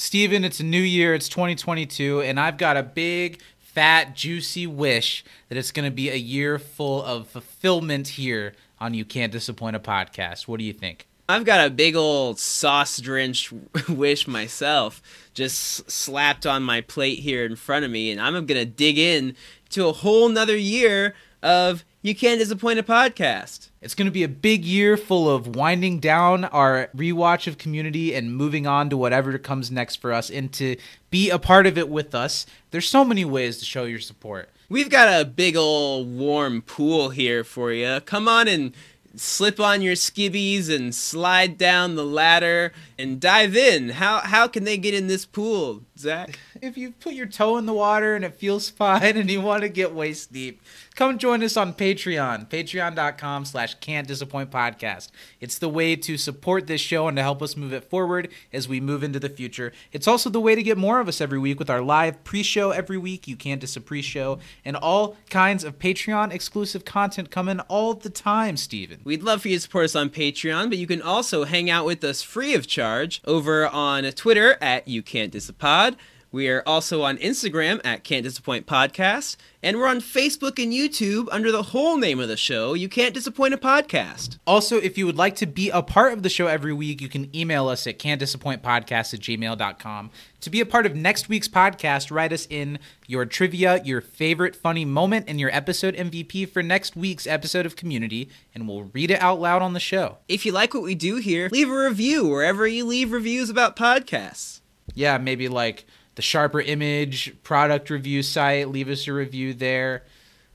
Steven, it's a new year, it's 2022, and I've got a big, fat, juicy wish that it's going to be a year full of fulfillment here on You Can't Disappoint a Podcast. What do you think? I've got a big old sauce drenched wish myself, just slapped on my plate here in front of me, and I'm gonna dig in to a whole nother year of You Can't Disappoint a Podcast. It's going to be a big year full of winding down our rewatch of Community and moving on to whatever comes next for us and to be a part of it with us. There's so many ways to show your support. We've got a big old warm pool here for you. Come on and slip on your skibbies and slide down the ladder and dive in. How how can they get in this pool, Zach? If you put your toe in the water and it feels fine and you want to get waist deep, come join us on Patreon, patreon.com slash can't disappoint podcast. It's the way to support this show and to help us move it forward as we move into the future. It's also the way to get more of us every week with our live pre-show every week, You Can't Dis a Pre-Show, and all kinds of Patreon exclusive content coming all the time, Steven. We'd love for you to support us on Patreon, but you can also hang out with us free of charge over on Twitter at You Can't Disapod. We are also on Instagram at Can't Disappoint Podcast, and we're on Facebook and YouTube under the whole name of the show, You Can't Disappoint a Podcast. Also, if you would like to be a part of the show every week, you can email us at can'tdisappointpodcast at gmail.com. To be a part of next week's podcast, write us in your trivia, your favorite funny moment, and your episode MVP for next week's episode of Community, and we'll read it out loud on the show. If you like what we do here, leave a review wherever you leave reviews about podcasts. Yeah, maybe like the Sharper Image product review site. Leave us a review there.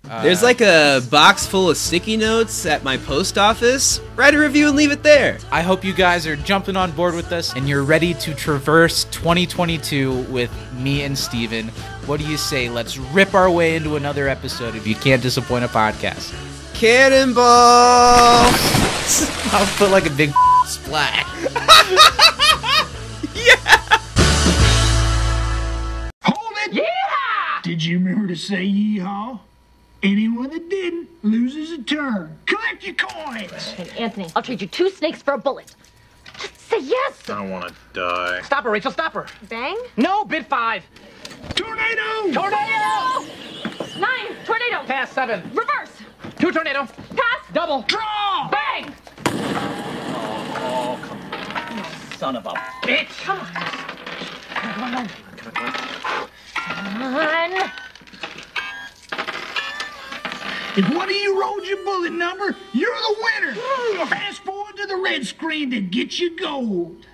Uh, There's like a box full of sticky notes at my post office. Write a review and leave it there. I hope you guys are jumping on board with us and you're ready to traverse 2022 with me and Steven. What do you say? Let's rip our way into another episode If You Can't Disappoint a Podcast. Cannonball! I'll put like a big splat. Hold Did you remember to say yeehaw? Anyone that didn't loses a turn. Collect your coins! Hey, Anthony, I'll trade you two snakes for a bullet. Just say yes. I don't want to die. Stop her, Rachel, stop her. Bang. No, bid five. Tornado! Tornado! Nine. Tornado. Pass seven. Reverse. Two tornado. Pass. Double. Draw! Bang. Oh, son of a bitch. Come on. Come on. If one of you rolled your bullet number, you're the winner! Fast forward to the red screen to get your gold.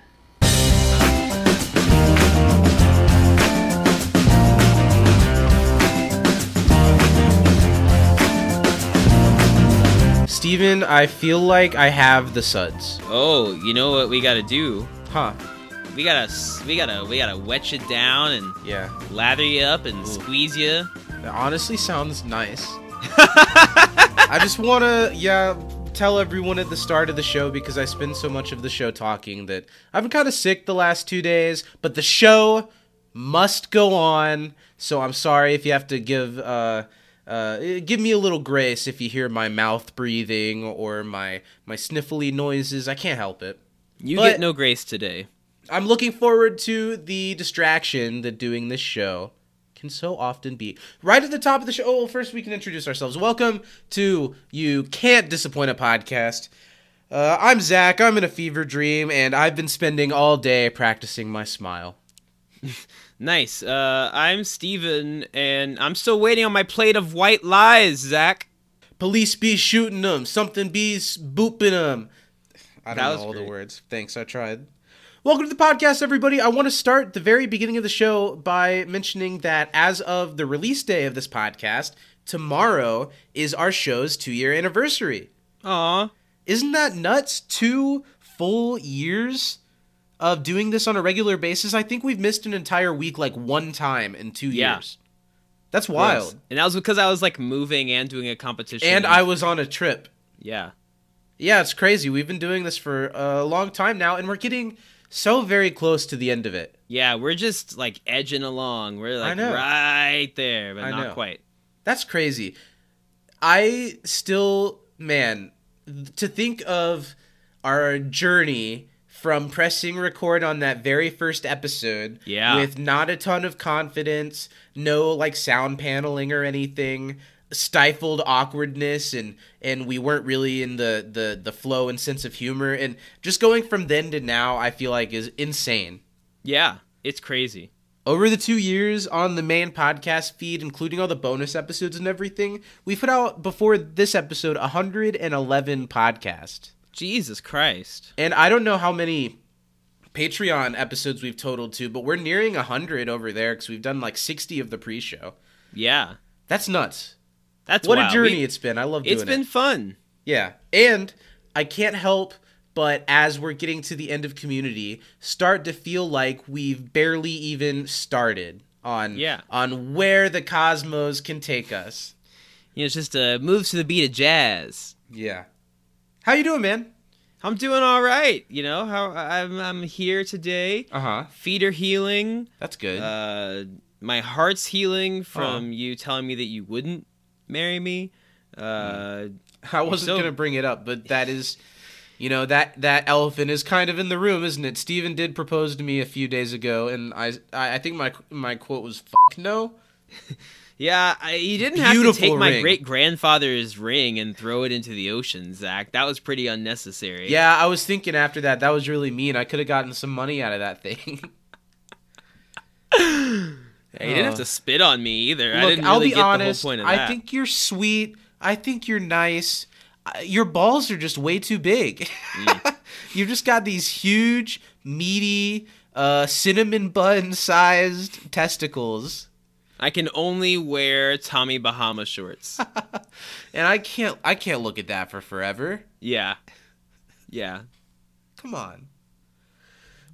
Steven, I feel like I have the suds. Oh, you know what we gotta do? Huh. We gotta, we gotta, we gotta wet you down and Yeah. lather you up and squeeze you. That honestly sounds nice. I just want to, yeah, tell everyone at the start of the show because I spend so much of the show talking that I've been kind of sick the last two days, but the show must go on. So I'm sorry if you have to give, uh, uh, give me a little grace if you hear my mouth breathing or my my sniffly noises. I can't help it. You But- get no grace today. I'm looking forward to the distraction that doing this show can so often be. Right at the top of the show, oh, well, first we can introduce ourselves. Welcome to You Can't Disappoint a Podcast. Uh, I'm Zach. I'm in a fever dream, and I've been spending all day practicing my smile. Nice. Uh, I'm Steven, and I'm still waiting on my plate of white lies, Zach. Police be shooting them. Something be booping them. I don't know all the words. Thanks, I tried. Welcome to the podcast, everybody. I want to start the very beginning of the show by mentioning that as of the release day of this podcast, tomorrow is our show's two year anniversary. Aw. Isn't that nuts? Two full years of doing this on a regular basis. I think we've missed an entire week like one time in two Yeah. years. That's wild. And that was because I was like moving and doing a competition. And I was on a trip. Yeah. Yeah, it's crazy. We've been doing this for a long time now, and we're getting so very close to the end of it. Yeah, we're just like edging along. We're like right there, but I not know. quite. That's crazy. I still, man, to think of our journey from pressing record on that very first episode Yeah. with not a ton of confidence, no like sound paneling or anything, stifled awkwardness and and we weren't really in the the the flow and sense of humor and just going from then to now I feel like is insane. Yeah, it's crazy. Over the two years on the main podcast feed, including all the bonus episodes and everything, we put out before this episode 111 podcasts. Jesus Christ. And I don't know how many Patreon episodes we've totaled to, but we're nearing 100 over there because we've done like 60 of the pre show. Yeah. That's nuts. That's what wild. a journey We- it's been. I love doing it. It's been it. fun. Yeah. And I can't help but as we're getting to the end of community, start to feel like we've barely even started on Yeah. on where the cosmos can take us. You know, it's just uh, moves to the beat of jazz. Yeah. How you doing, man? I'm doing all right. You know how I'm. I'm here today. Uh-huh. Feet are healing. That's good. Uh, my heart's healing from Aw. you telling me that you wouldn't marry me. Uh, I wasn't so- going to bring it up, but that is you know, that that elephant is kind of in the room, isn't it? Steven did propose to me a few days ago and I I think my my quote was fuck no. yeah, I, you didn't have to Beautiful take my great grandfather's ring and throw it into the ocean, Zach. That was pretty unnecessary. Yeah, I was thinking after that that was really mean. I could have gotten some money out of that thing. Hey, you didn't have to spit on me either. I Look, didn't I'll really be get honest. the whole point of that. I think you're sweet. I think you're nice. Uh, Your balls are just way too big. Mm. You've just got these huge, meaty, uh, cinnamon bun sized testicles. I can only wear Tommy Bahama shorts. And I can't I can't look at that for forever. yeah, yeah. Come on.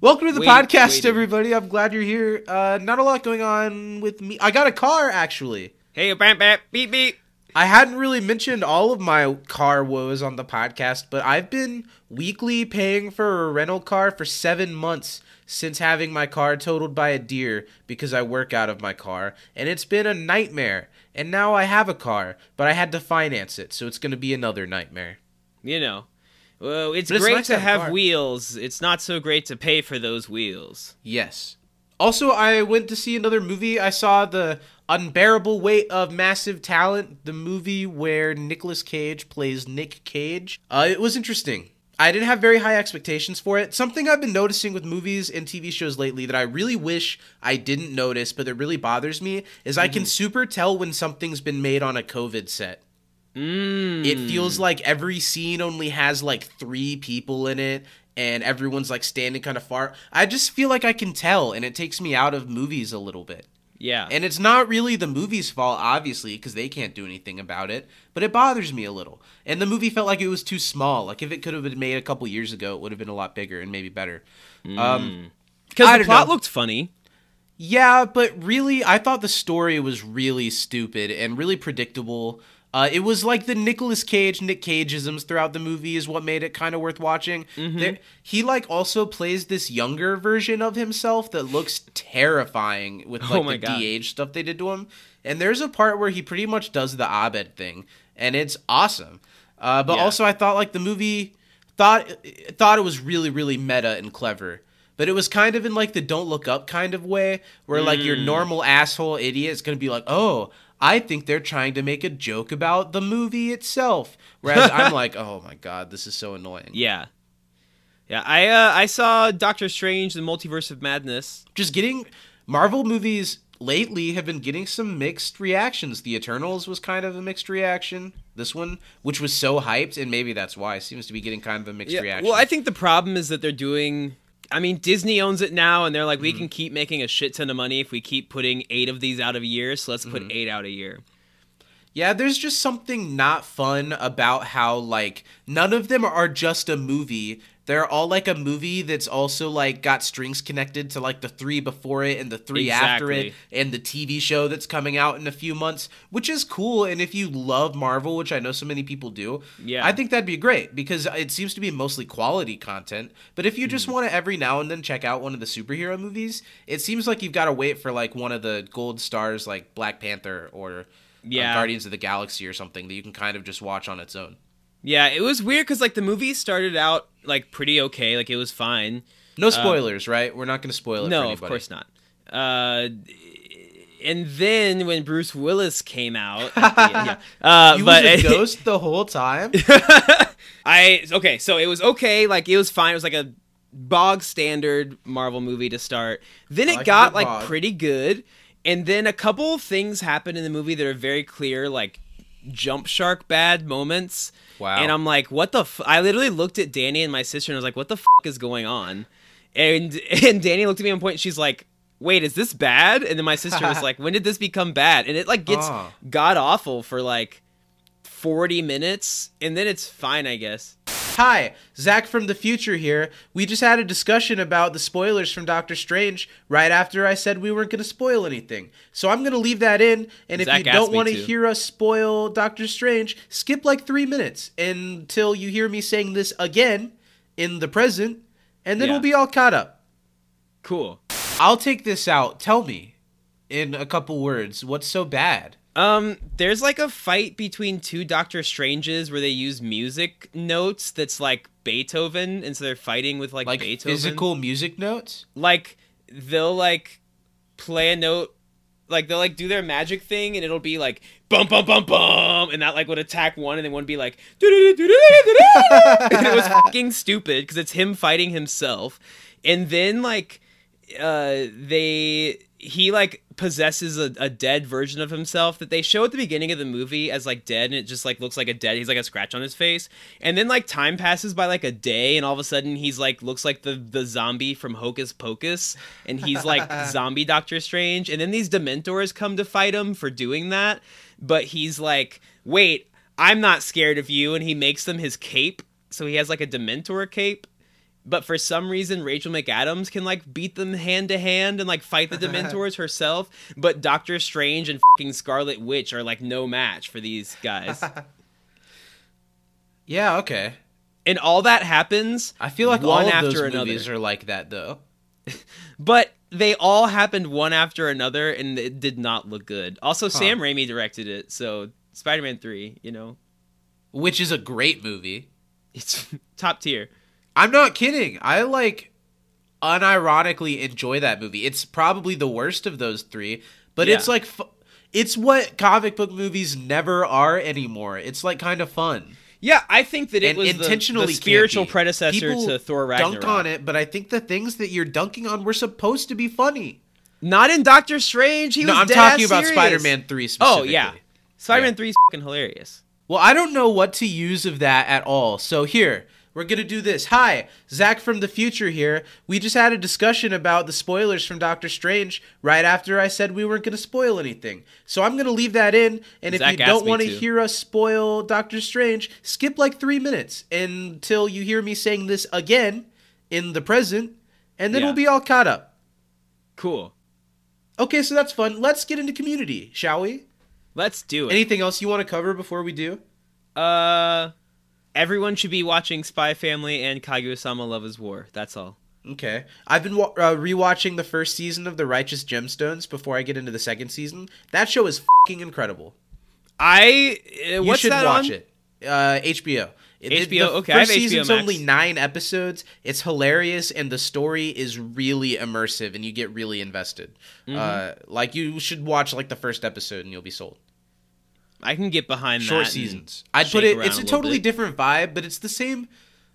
Welcome to the Wait- podcast, waiting. everybody. I'm glad you're here. Uh, not a lot going on with me. I got a car, actually. Hey, bam, bam, beep, beep. I hadn't really mentioned all of my car woes on the podcast, but I've been weekly paying for a rental car for seven months since having my car totaled by a deer because I work out of my car, and it's been a nightmare. And now I have a car, but I had to finance it, so it's going to be another nightmare. You know, well, it's great nice to to have have wheels. It's not so great to pay for those wheels. Yes. Also, I went to see another movie. I saw the Unbearable Weight of Massive Talent, the movie where Nicolas Cage plays Nick Cage. Uh, it was interesting. I didn't have very high expectations for it. Something I've been noticing with movies and TV shows lately that I really wish I didn't notice, but that really bothers me, is I can super tell when something's been made on a COVID set. Mm. It feels like every scene only has like three people in it and everyone's like standing kind of far. I just feel like I can tell and it takes me out of movies a little bit. Yeah. And it's not really the movie's fault, obviously, because they can't do anything about it, but it bothers me a little. And the movie felt like it was too small. Like if it could have been made a couple years ago, it would have been a lot bigger and maybe better. Um, Because I the plot know. looked funny. yeah, but really, I thought the story was really stupid and really predictable. Uh, it was like the Nicolas Cage, Nick Cageisms throughout the movie is what made it kind of worth watching. There, he like also plays this younger version of himself that looks terrifying with Oh like my the God. de-age stuff they did to him. And there's a part where he pretty much does the Abed thing, and it's awesome. Uh, but Yeah. also, I thought like the movie thought thought it was really really meta and clever but it was kind of in like the don't look up kind of way where like Mm. your normal asshole idiot is going to be like oh i think they're trying to make a joke about the movie itself whereas i'm like oh my god this is so annoying Yeah. Yeah, I uh, I saw Doctor Strange: The Multiverse of Madness. just getting marvel movies lately have been getting some mixed reactions the eternals was kind of a mixed reaction this one which was so hyped and maybe that's why seems to be getting kind of a mixed reaction Well, I think the problem is that they're doing. I mean, Disney owns it now, and they're like, Mm-hmm. we can keep making a shit ton of money if we keep putting eight of these out of a year. So let's Mm-hmm. put eight out a year. Yeah, there's just something not fun about how like none of them are just a movie. They're all like a movie that's also like got strings connected to like the three before it and the three after it and the TV show that's coming out in a few months, which is cool. And if you love Marvel, which I know so many people do, Yeah. I think that'd be great because it seems to be mostly quality content. But if you just Mm-hmm. want to every now and then check out one of the superhero movies, it seems like you've got to wait for like one of the gold stars like Black Panther or Yeah. Guardians of the Galaxy or something that you can kind of just watch on its own. Yeah, it was weird because like the movie started out like pretty okay, like it was fine. No spoilers, right? We're not going to spoil it. for No, of course not. Uh, and then when Bruce Willis came out, at the end- yeah, uh, You but was a ghost the whole time. I okay, so it was okay, like it was fine. It was like a bog standard Marvel movie to start. Then it like got like bog. pretty good, and then a couple of things happened in the movie that are very clear, like jump shark bad moments. Wow. And I'm like, what the? F-? I literally looked at Danny and my sister and I was like, what the f- is going on? And and Danny looked at me at one point. And she's like. Wait, is this bad? And then my sister was like, "When did this become bad?" And it like gets Ah. god awful for like 40 minutes and then it's fine i guess Hi, Zach from the future here. We just had a discussion about the spoilers from Doctor Strange right after I said we weren't going to spoil anything. So I'm going to leave that in. And if you don't want to to. hear us spoil Doctor Strange, skip like three minutes until you hear me saying this again in the present, and then Yeah. we'll be all caught up. cool I'll take this out. Tell me in a couple words what's so bad. Um there's like a fight between two doctor stranges where they use music notes that's like beethoven and so they're fighting with like, Like beethoven physical music notes? like they'll like play a note like they'll like do their magic thing and it'll be like bum bum bum bum and that like would attack one and then one would be like it was fucking stupid because it's him fighting himself and then like uh they he like possesses a, a dead version of himself that they show at the beginning of the movie as like dead and it just like looks like a dead he's like a scratch on his face. And then like time passes by like a day and all of a sudden he's like looks like the the zombie from hocus pocus and he's like zombie doctor strange. And then these dementors come to fight him for doing that but he's like wait i'm not scared of you and he makes them his cape. So he has like a dementor cape but for some reason Rachel McAdams can like beat them hand to hand and like fight the Dementors herself, but Doctor Strange and fucking Scarlet Witch are like no match for these guys. Yeah, okay. and all that happens I feel like one all of after those another. movies are like that though. But they all happened one after another and it did not look good. Also Sam Raimi directed it, so Spider-Man 3, you know, Which is a great movie. it's top tier. I'm not kidding. I like unironically enjoy that movie. It's probably the worst of those three, but Yeah. it's like it's what comic book movies never are anymore. It's like kind of fun. Yeah, I think that it and was intentionally the, spiritual campy. predecessor People to Thor Ragnarok. Dunk on it, but I think the things that you're dunking on were supposed to be funny. Not in Doctor Strange. He no, was I'm talking ass about. Spider-Man 3 Specifically. Oh yeah, Spider-Man Yeah. 3 is fucking hilarious. Well, I don't know what to use of that at all. So here, we're gonna do this. Hi, Zach from the future here. We just had a discussion about the spoilers from Doctor Strange right after I said we weren't gonna spoil anything. So I'm gonna leave that in. And if you don't want to to. hear us spoil Doctor Strange, skip like three minutes until you hear me saying this again in the present, and then Yeah. we'll be all caught up. Cool. Okay, so that's fun. Let's get into community, shall we? Let's do it. Anything else you want to cover before we do? uh, everyone should be watching Spy Family and Kaguya-sama Love Is War. That's all. Okay. I've been wa- uh, rewatching the first season of The Righteous Gemstones before I get into the second season. That show is fucking incredible. I uh, You should watch on? it. Uh, HBO. The- HBO, The okay, I First season's only nine episodes. It's hilarious, and the story is really immersive, and you get really invested. Mm-hmm. Uh, like you should watch like the first episode, and you'll be sold. I can get behind Short seasons. I'd put it. It's a little totally bit. different vibe, but it's the same.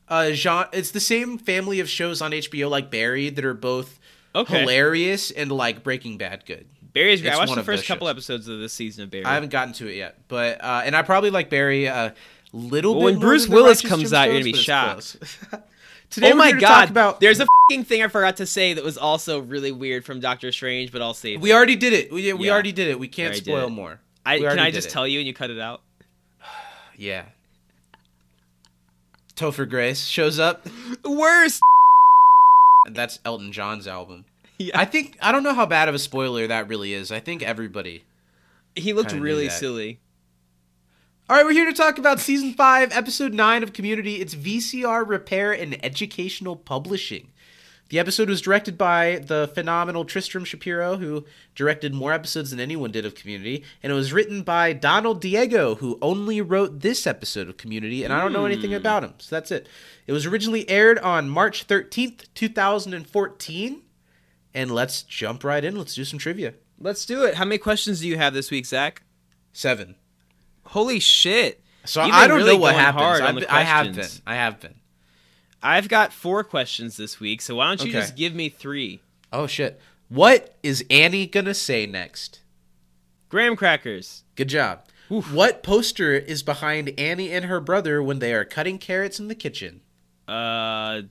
Uh, genre. It's the same family of shows on HBO like Barry that are both Okay. hilarious and like Breaking Bad good. Barry's great. I watched the first couple shows. episodes of this season of Barry. I haven't gotten to it yet, but uh, and I probably like Barry a little Well, bit. when Bruce Willis comes out, you're gonna be shocked. Today oh my god! about. There's a fucking thing I forgot to say that was also really weird from Doctor Strange, but I'll save. we already did it. We, we Yeah. already did it. We can't spoil more. I, can I just it. tell you and you cut it out? Yeah. Topher Grace shows up. Worst. That's Elton John's album. Yeah. I think I don't know how bad of a spoiler that really is. I think everybody. He looked really silly. All right, we're here to talk about season five, episode nine of Community. It's VCR repair and educational publishing. The episode was directed by the phenomenal Tristram Shapeero, who directed more episodes than anyone did of Community, and it was written by Donald Diego, who only wrote this episode of Community, and I don't know anything hmm. about him, so that's it. It was originally aired on March 13th, 2014, and let's jump right in. Let's do some trivia. Let's do it. How many questions do you have this week, Zach? Seven. Holy shit! So I don't really know what happens. Been- I have been. I have been. I've got four questions this week, so why don't you Okay. just give me three? Oh shit. What is Annie gonna say next? Graham crackers. Good job. What poster is behind Annie and her brother when they are cutting carrots in the kitchen? Uh,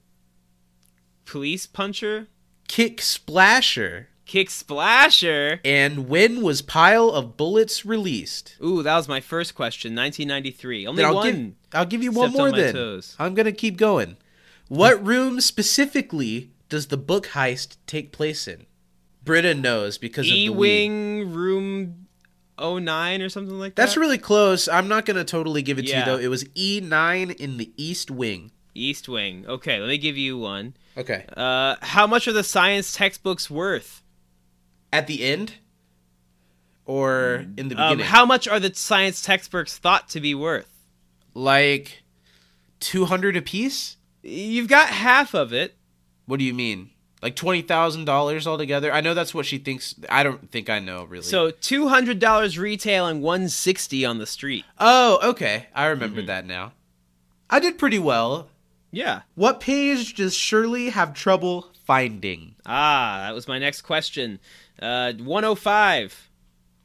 police puncher. Kick Splasher. Kick splasher. And when was Pile of Bullets released? Ooh, that was my first question. 1993. Only Then I'll one. give I'll give you one more on then. toes. I'm gonna keep going. What room specifically does the book heist take place in? Britta knows because of E wing room 09 or something like that. That's really close. I'm not gonna totally give it to you though. It was E9 in the East Wing. East wing. Okay, let me give you one. Okay. Uh, how much are the science textbooks worth? At the end, or in the Um, beginning? how much are the science textbooks thought to be worth? like 200 apiece? You've got half of it. What do you mean? Like twenty thousand dollars altogether? I know that's what she thinks. I don't think I know really. So two hundred dollars retail and one sixty on the street. oh, okay, I remember Mm-hmm. that now. I did pretty well. Yeah. What page does Shirley have trouble finding? Ah, that was my next question. Uh, one oh five.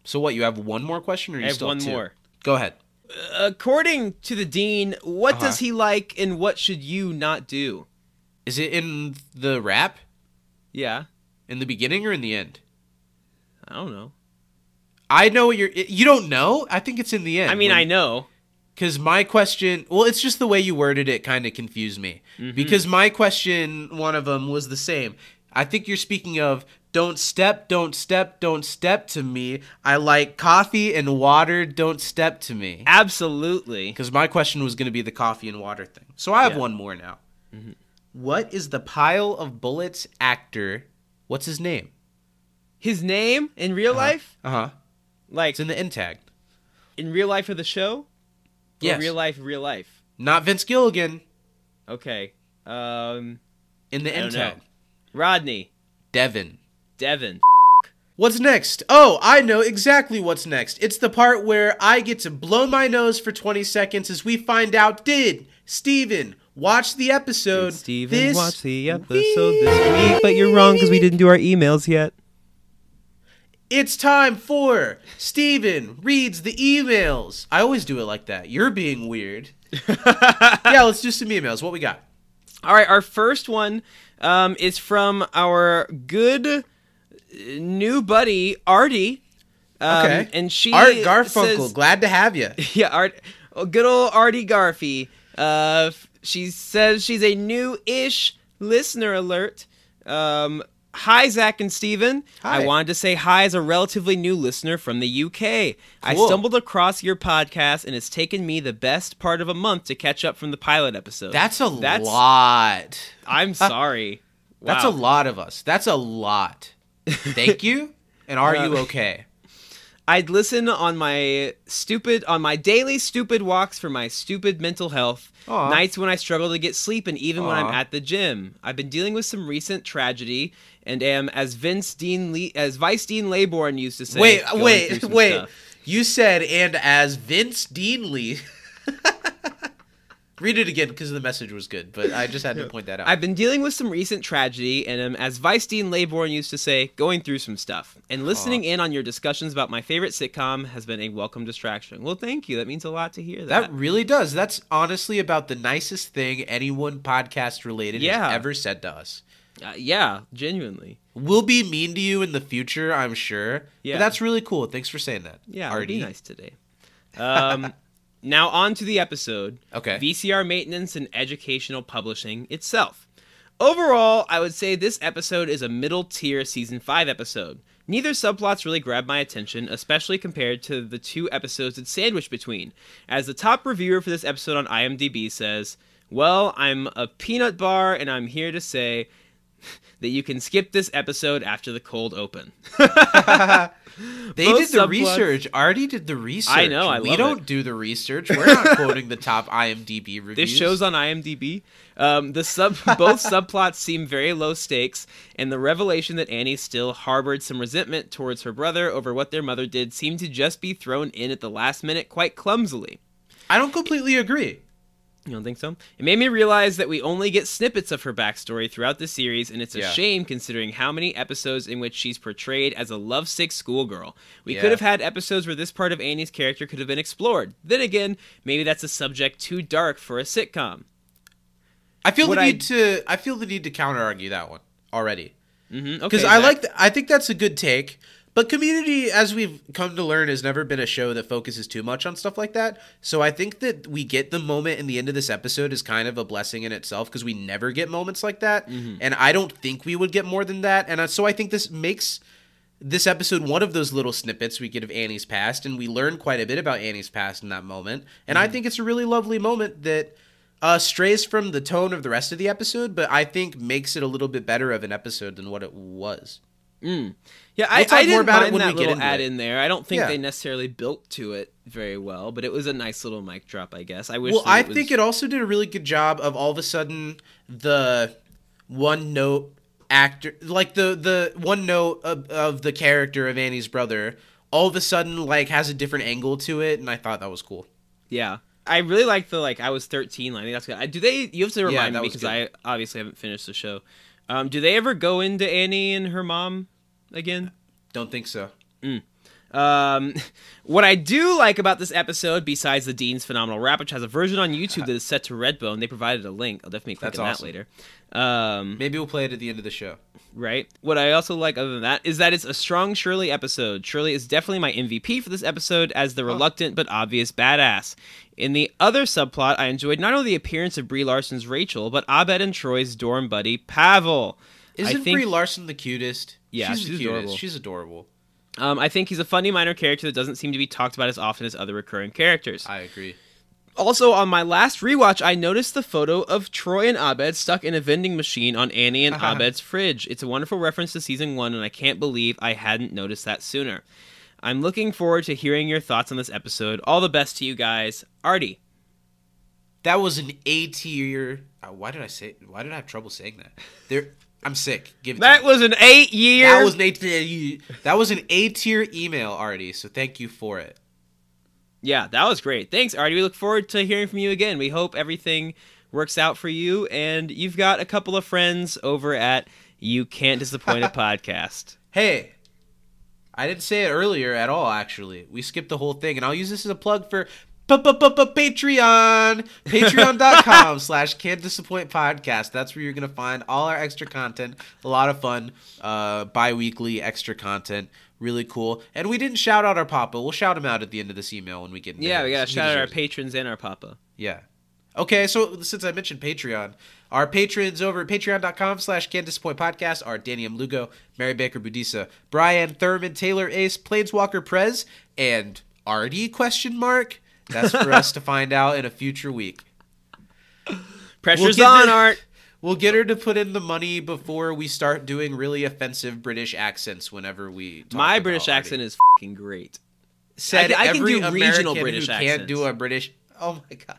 So what? You have one more question, or you I have still one two? more. Go ahead. According to the dean, what Uh-huh. does he like and what should you not do? Is it in the rap? Yeah, In the beginning or in the end? I don't know. I know what you're. You don't know? I think it's in the end. I mean, I know. Because my question, well, it's just the way you worded it kind of confused me. Mm-hmm. Because my question, one of them was the same. I think you're speaking of don't step, don't step, don't step to me. I like coffee and water, don't step to me. Absolutely. Because my question was going to be the coffee and water thing. So I have Yeah. Mm-hmm. one more now. What is the pile of bullets actor? What's his name? His name in real life, Uh huh. like It's in the end tag. in real life of the show. Yes. real life, real life. Not Vince Gilligan. Okay. Um, In the end don't know. tag. Rodney, Devin. Devin. What's next? Oh, I know exactly what's next. It's the part where I get to blow my nose for 20 seconds as we find out did Steven watch the episode this the episode this week? But you're wrong because we didn't do our emails yet. It's time for Steven reads the emails. I always do it like that. You're being weird. yeah, let's do some emails. What we got? All right, our first one um, is from our good new buddy Artie. Um, Okay. and she Art Garfunkel, says- glad to have you. yeah, Art, oh, good old Artie Garfy. Uh, she says she's a new-ish listener alert. Um, hi, Zach and Steven. Hi. I wanted to say hi as a relatively new listener from the UK. I stumbled across your podcast, and it's taken me the best part of a month to catch up from the pilot episode. That's a That's- lot. I'm sorry. That's Wow. a lot of us. That's a lot. Thank you. And are you Uh, okay? I'd listen on my stupid on my daily stupid walks for my stupid mental health. Aw. Nights when I struggle to get sleep and even when I'm at the gym. I've been dealing with some recent tragedy and am as Vince Dean Le- as Vice Dean Laybourne used to say. wait, wait, wait. stuff. You said, and as Vince Deanley. Read it again because the message was good, but I just had to point that out. I've been dealing with some recent tragedy and am, as Vice Dean Laybourne used to say, going through some stuff. And listening in on your discussions about my favorite sitcom has been a welcome distraction. Well, thank you. That means a lot to hear that. that really does. That's honestly about the nicest thing anyone podcast related Yeah. has ever said to us. Uh, yeah, genuinely. We'll be mean to you in the future, I'm sure. Yeah. But that's really cool. Thanks for saying that. Yeah, it'd Artie. be nice today. Um, now on to the episode. Okay. VCR maintenance and educational publishing itself. Overall, I would say this episode is a middle tier season 5 episode. Neither subplots really grabbed my attention, especially compared to the two episodes it's sandwiched between. As the top reviewer for this episode on IMDb says, Well, I'm a peanut bar and I'm here to say that you can skip this episode after the cold open. They Both did the research. Artie did the research. I know, I we don't it. do the research. We're not quoting the top IMDb reviews. This show's on IMDb. Um, the sub both subplots seem very low stakes, and the revelation that Annie still harbored some resentment towards her brother over what their mother did seemed to just be thrown in at the last minute quite clumsily. I don't completely agree. You don't think so? It made me realize that we only get snippets of her backstory throughout the series, and it's a Yeah. shame considering how many episodes in which she's portrayed as a lovesick schoolgirl. We Yeah. could have had episodes where this part of Annie's character could have been explored. Then again, maybe that's a subject too dark for a sitcom. I feel What the I- need to. I feel the need to counter argue that one already. Mm-hmm. because I like. I think that's a good take. But Community, as we've come to learn, has never been a show that focuses too much on stuff like that. So I think that we get the moment in the end of this episode is kind of a blessing in itself because we never get moments like that, and I don't think we would get more than that. And uh, so I think this makes this episode one of those little snippets we get of Annie's past, and we learn quite a bit about Annie's past in that moment. And I think it's a really lovely moment that uh, strays from the tone of the rest of the episode, but I think makes it a little bit better of an episode than what it was. Mm. Yeah, I, We'll I more didn't about it mind when that we get little add it. in there. I don't think Yeah. they necessarily built to it very well, but it was a nice little mic drop, I guess. I wish. Well, I it was- think it also did a really good job of all of a sudden the one note actor, like the the one note of, of the character of Annie's brother, all of a sudden like has a different angle to it, and I thought that was cool. Yeah. I really like the like I was 13 line. I think that's good. I, do they? You have to remind that me because. I obviously haven't finished the show. Um, do they ever go into Annie and her mom again? Don't think so. Um, what I do like about this episode, besides the Dean's phenomenal rap, which has a version on YouTube that is set to Redbone, they provided a link. I'll definitely click That's on that later. Um, Maybe we'll play it at the end of the show. right? What I also like, other than that, is that it's a strong Shirley episode. Shirley is definitely my MVP for this episode as the reluctant but obvious badass. In the other subplot, I enjoyed not only the appearance of Brie Larson's Rachel, but Abed and Troy's dorm buddy Pavel. Isn't think, Brie Larson the cutest? Yeah, she's, the cutest. adorable. She's adorable. Um, I think he's a funny minor character that doesn't seem to be talked about as often as other recurring characters. I agree. Also, on my last rewatch, I noticed the photo of Troy and Abed stuck in a vending machine on Annie and Abed's fridge. It's a wonderful reference to season one, and I can't believe I hadn't noticed that sooner. I'm looking forward to hearing your thoughts on this episode. All the best to you guys. Artie. That was an A tier. Uh, why did I say? Why did I have trouble saying that? There, I'm sick. Give it. That was an eight year. That was an tier. That was an A tier email, Artie. So thank you for it. yeah, that was great. Thanks, Artie. We look forward to hearing from you again. We hope everything works out for you, and you've got a couple of friends over at You Can't Disappoint a Podcast. Hey, I didn't say it earlier at all. Actually, we skipped the whole thing, and I'll use this as a plug for Patreon. Patreon.com slash can't disappoint podcast. That's where you're gonna find all our extra content. A lot of fun, uh, bi-weekly extra content. Really cool. And we didn't shout out our papa. We'll shout him out at the end of this email when we get. Yeah, we gotta shout out our patrons and our papa. Yeah. Okay, so since I mentioned Patreon, our patrons over at patreon.com slash can disappoint podcast are Danny M. Lugo, Mary Baker Budisa, Brian Thurman, Taylor Ace, Planeswalker Prez, and Artie question mark. That's for us to find out in a future week. Pressure's get on, the- Art. We'll get her to put in the money before we start doing really offensive British accents whenever we talk My British accent is fucking great. said I can- I can do regional British who accents. can't do a British. Oh my god.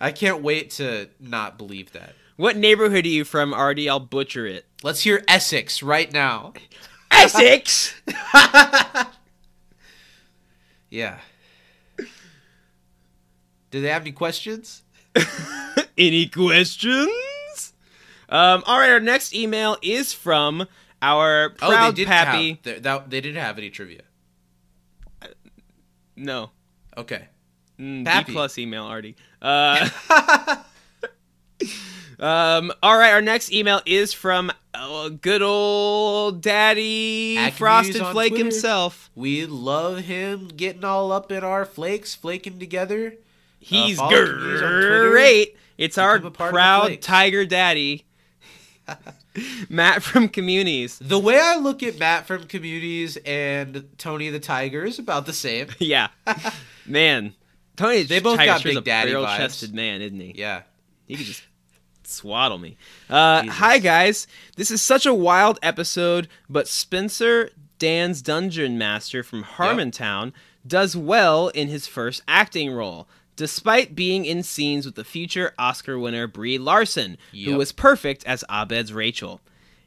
I can't wait to not believe that. What neighborhood are you from, Artie? I'll butcher it. Let's hear Essex right now. Essex. Yeah. Do they have any questions? Any questions? Um, all right, our next email is from our proud oh, they did pappy. have. They, that, they didn't have any trivia. No, Okay. mm, B Pappy. plus email, Artie. Uh, um, all right, our next email is from uh, good old Daddy Acme Frosted Flake Twitter. himself. We love him getting all up in our flakes, flaking together. He's on Twitter. great. It's our Become a part of the proud tiger daddy, Matt from Communities. The way I look at Matt from Communities and Tony the Tiger is about the same. Yeah, man, Tony. They both got Big a Daddy vibes. barrel-chested man, isn't he? Yeah. He could just Swaddle me. Uh, hi, guys. This is such a wild episode, but Spencer, Dan's dungeon master from Harmontown, does well in his first acting role, despite being in scenes with the future Oscar winner Brie Larson, who was perfect as Abed's Rachel.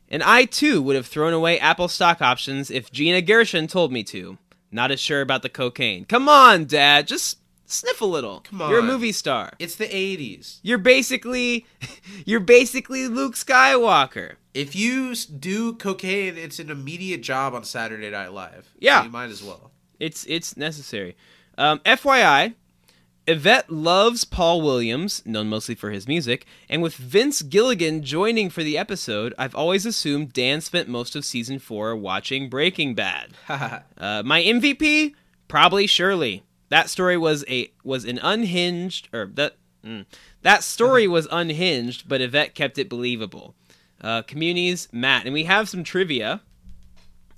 And I, too, would have thrown away Apple stock options if Gina Gershon told me to. Not as sure about the cocaine. Come on, Dad. Just sniff a little. Come on. You're a movie star. It's the 80s. You're basically, you're basically Luke Skywalker. If you do cocaine, it's an immediate job on Saturday Night Live. Yeah. So you might as well. It's it's necessary. Um, FYI, Yvette loves Paul Williams, known mostly for his music, and with Vince Gilligan joining for the episode, I've always assumed Dan spent most of season four watching Breaking Bad. uh, my MVP, probably Shirley. That story was a was an unhinged or that mm, that story was unhinged, but Yvette kept it believable. Uh, communities, Matt, and we have some trivia.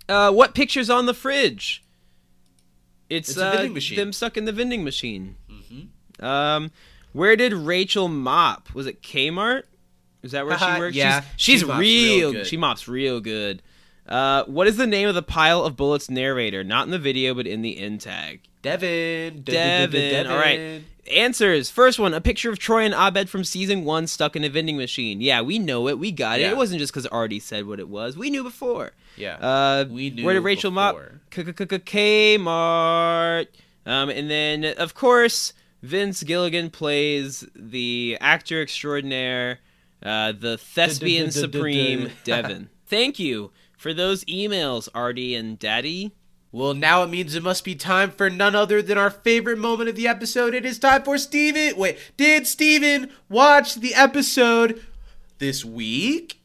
Uh, what pictures on the fridge? It's, It's a uh, vending machine. them stuck in the vending machine. Mm-hmm. Um, where did Rachel mop? Was it Kmart? Is that where she works? yeah, she's, she she's mops real. She mops real good. Uh, what is the name of the pile of bullets narrator? Not in the video, but in the end tag. Devin. Devin. All right. Answers. First one: a picture of Troy and Abed from season one stuck in a vending machine. Yeah, we know it. We got it. Yeah. It wasn't just because Artie said what it was. We knew before. Yeah. Uh, We knew where did Rachel mop? before. Kmart. Um, and then of course Vince Gilligan plays the actor extraordinaire, uh, the thespian supreme Devin. Thank you for those emails, Artie and Daddy. Well, now it means it must be time for none other than our favorite moment of the episode. It is time for Steven. Wait, did Steven watch the episode this week?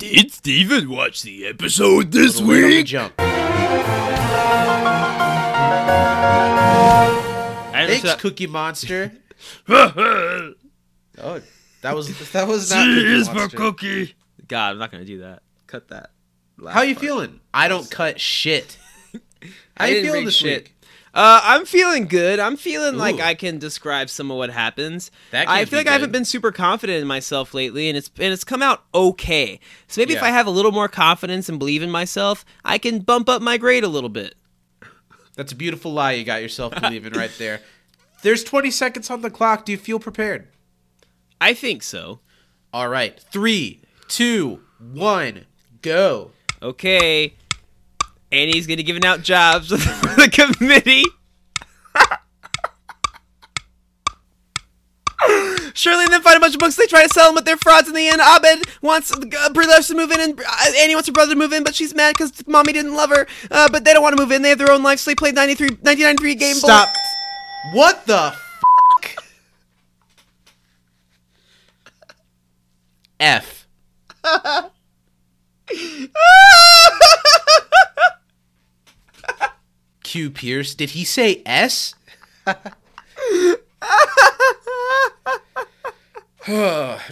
Did Steven watch the episode this Wait on the week? jump. I Thanks, understood- Cookie Monster. Oh, that was that was not Cookie for Monster. Cookie. God, I'm not gonna do that. Cut that. last How you part. feeling? I don't cut shit. How I you feeling read this shit. week? Uh, I'm feeling good. I'm feeling like I can describe some of what happens. That I feel like I haven't been super confident in myself lately, and it's and it's come out okay. So maybe if I have a little more confidence and believe in myself, I can bump up my grade a little bit. That's a beautiful lie you got yourself believing right there. There's 20 seconds on the clock. Do you feel prepared? I think so. All right. Three, two, one, go. Okay, Annie's gonna be giving out jobs for the committee. Shirley and then find a bunch of books. They try to sell them, but they're frauds in the end. Abed wants uh, Larson to move in, and uh, Annie wants her brother to move in, but she's mad because mommy didn't love her. Uh, but they don't want to move in. They have their own life, so they played 93, 1993 game. Stop. What the f? F. Q Pierce. Did he say S?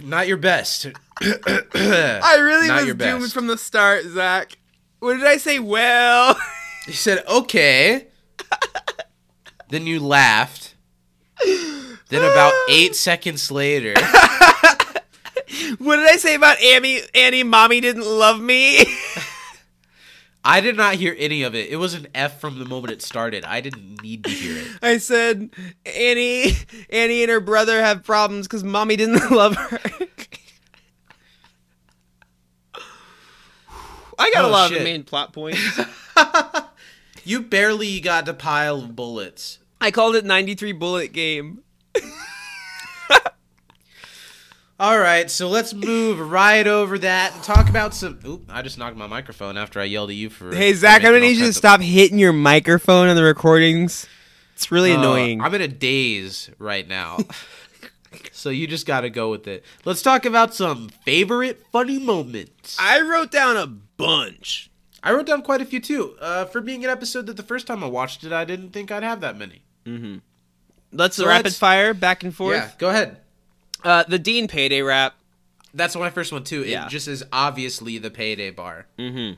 Not your best. I really Not was doomed best. from the start, Zach. What did I say? Well, He said, okay. then you laughed. Then about eight seconds later, what did I say about Annie? Annie, mommy didn't love me. I did not hear any of it. It was an F from the moment it started. I didn't need to hear it. I said Annie, Annie and her brother have problems because mommy didn't love her. I got a Oh, lot of the main plot points. You barely got a pile of bullets. I called it 93 bullet game. All right, so let's move right over that and talk about some. Oop! I just knocked my microphone after I yelled at you for. Hey Zach, I'm gonna need you to stop hitting your microphone on the recordings. It's really Uh, annoying. I'm in a daze right now. so you just got to go with it. Let's talk about some favorite funny moments. I wrote down a bunch. I wrote down quite a few too. Uh, for being an episode that the first time I watched it, I didn't think I'd have that many. Let's So rapid let's- fire back and forth. Yeah, go ahead. Uh, the Dean payday rap. That's my first one too. Yeah. It just is obviously the payday bar. Mm-hmm.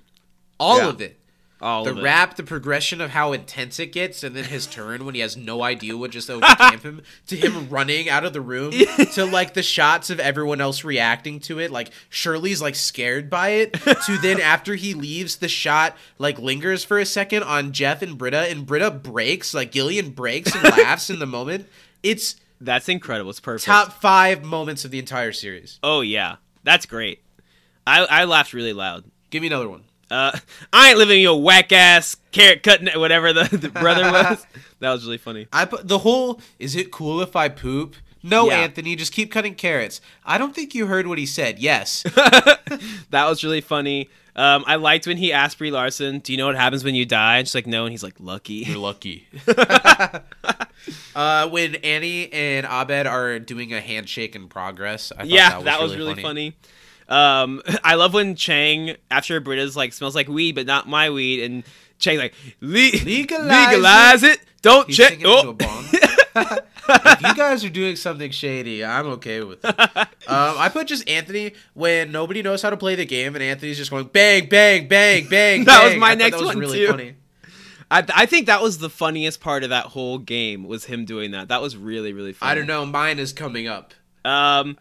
All Yeah. of it. All the of it. rap, the progression of how intense it gets, and then his turn when he has no idea what just overcame him, to him running out of the room, to like the shots of everyone else reacting to it, like Shirley's like scared by it, to then after he leaves, the shot like lingers for a second on Jeff and Britta, and Britta breaks, like Gillian breaks and laughs in the moment. It's That's incredible. It's perfect. top five moments of the entire series. Oh yeah, that's great. I I laughed really loud. Give me another one. Uh, I ain't living your whack ass carrot cutting whatever the, the brother was. That was really funny. I put the whole is it cool if I poop? No, Yeah. Anthony, just keep cutting carrots. I don't think you heard what he said. Yes. That was really funny. Um, I liked when he asked Brie Larson, "Do you know what happens when you die?" And she's like, "No," and he's like, "Lucky." You're lucky. uh, when Annie and Abed are doing a handshake in progress. I thought yeah, that was, really, funny. Um, I love when Chang, after Britta's like smells like weed, but not my weed, and Chang's like, Le- Legalize legalize it. Don't He's check. singing into a Oh. if you guys are doing something shady, I'm okay with it. Um, I put just Anthony when nobody knows how to play the game, and Anthony's just going bang, bang, bang, bang. That was my I next that was one, really too. funny. I, I think that was the funniest part of that whole game was him doing that. That was really really funny. I don't know. Mine is coming up. Um,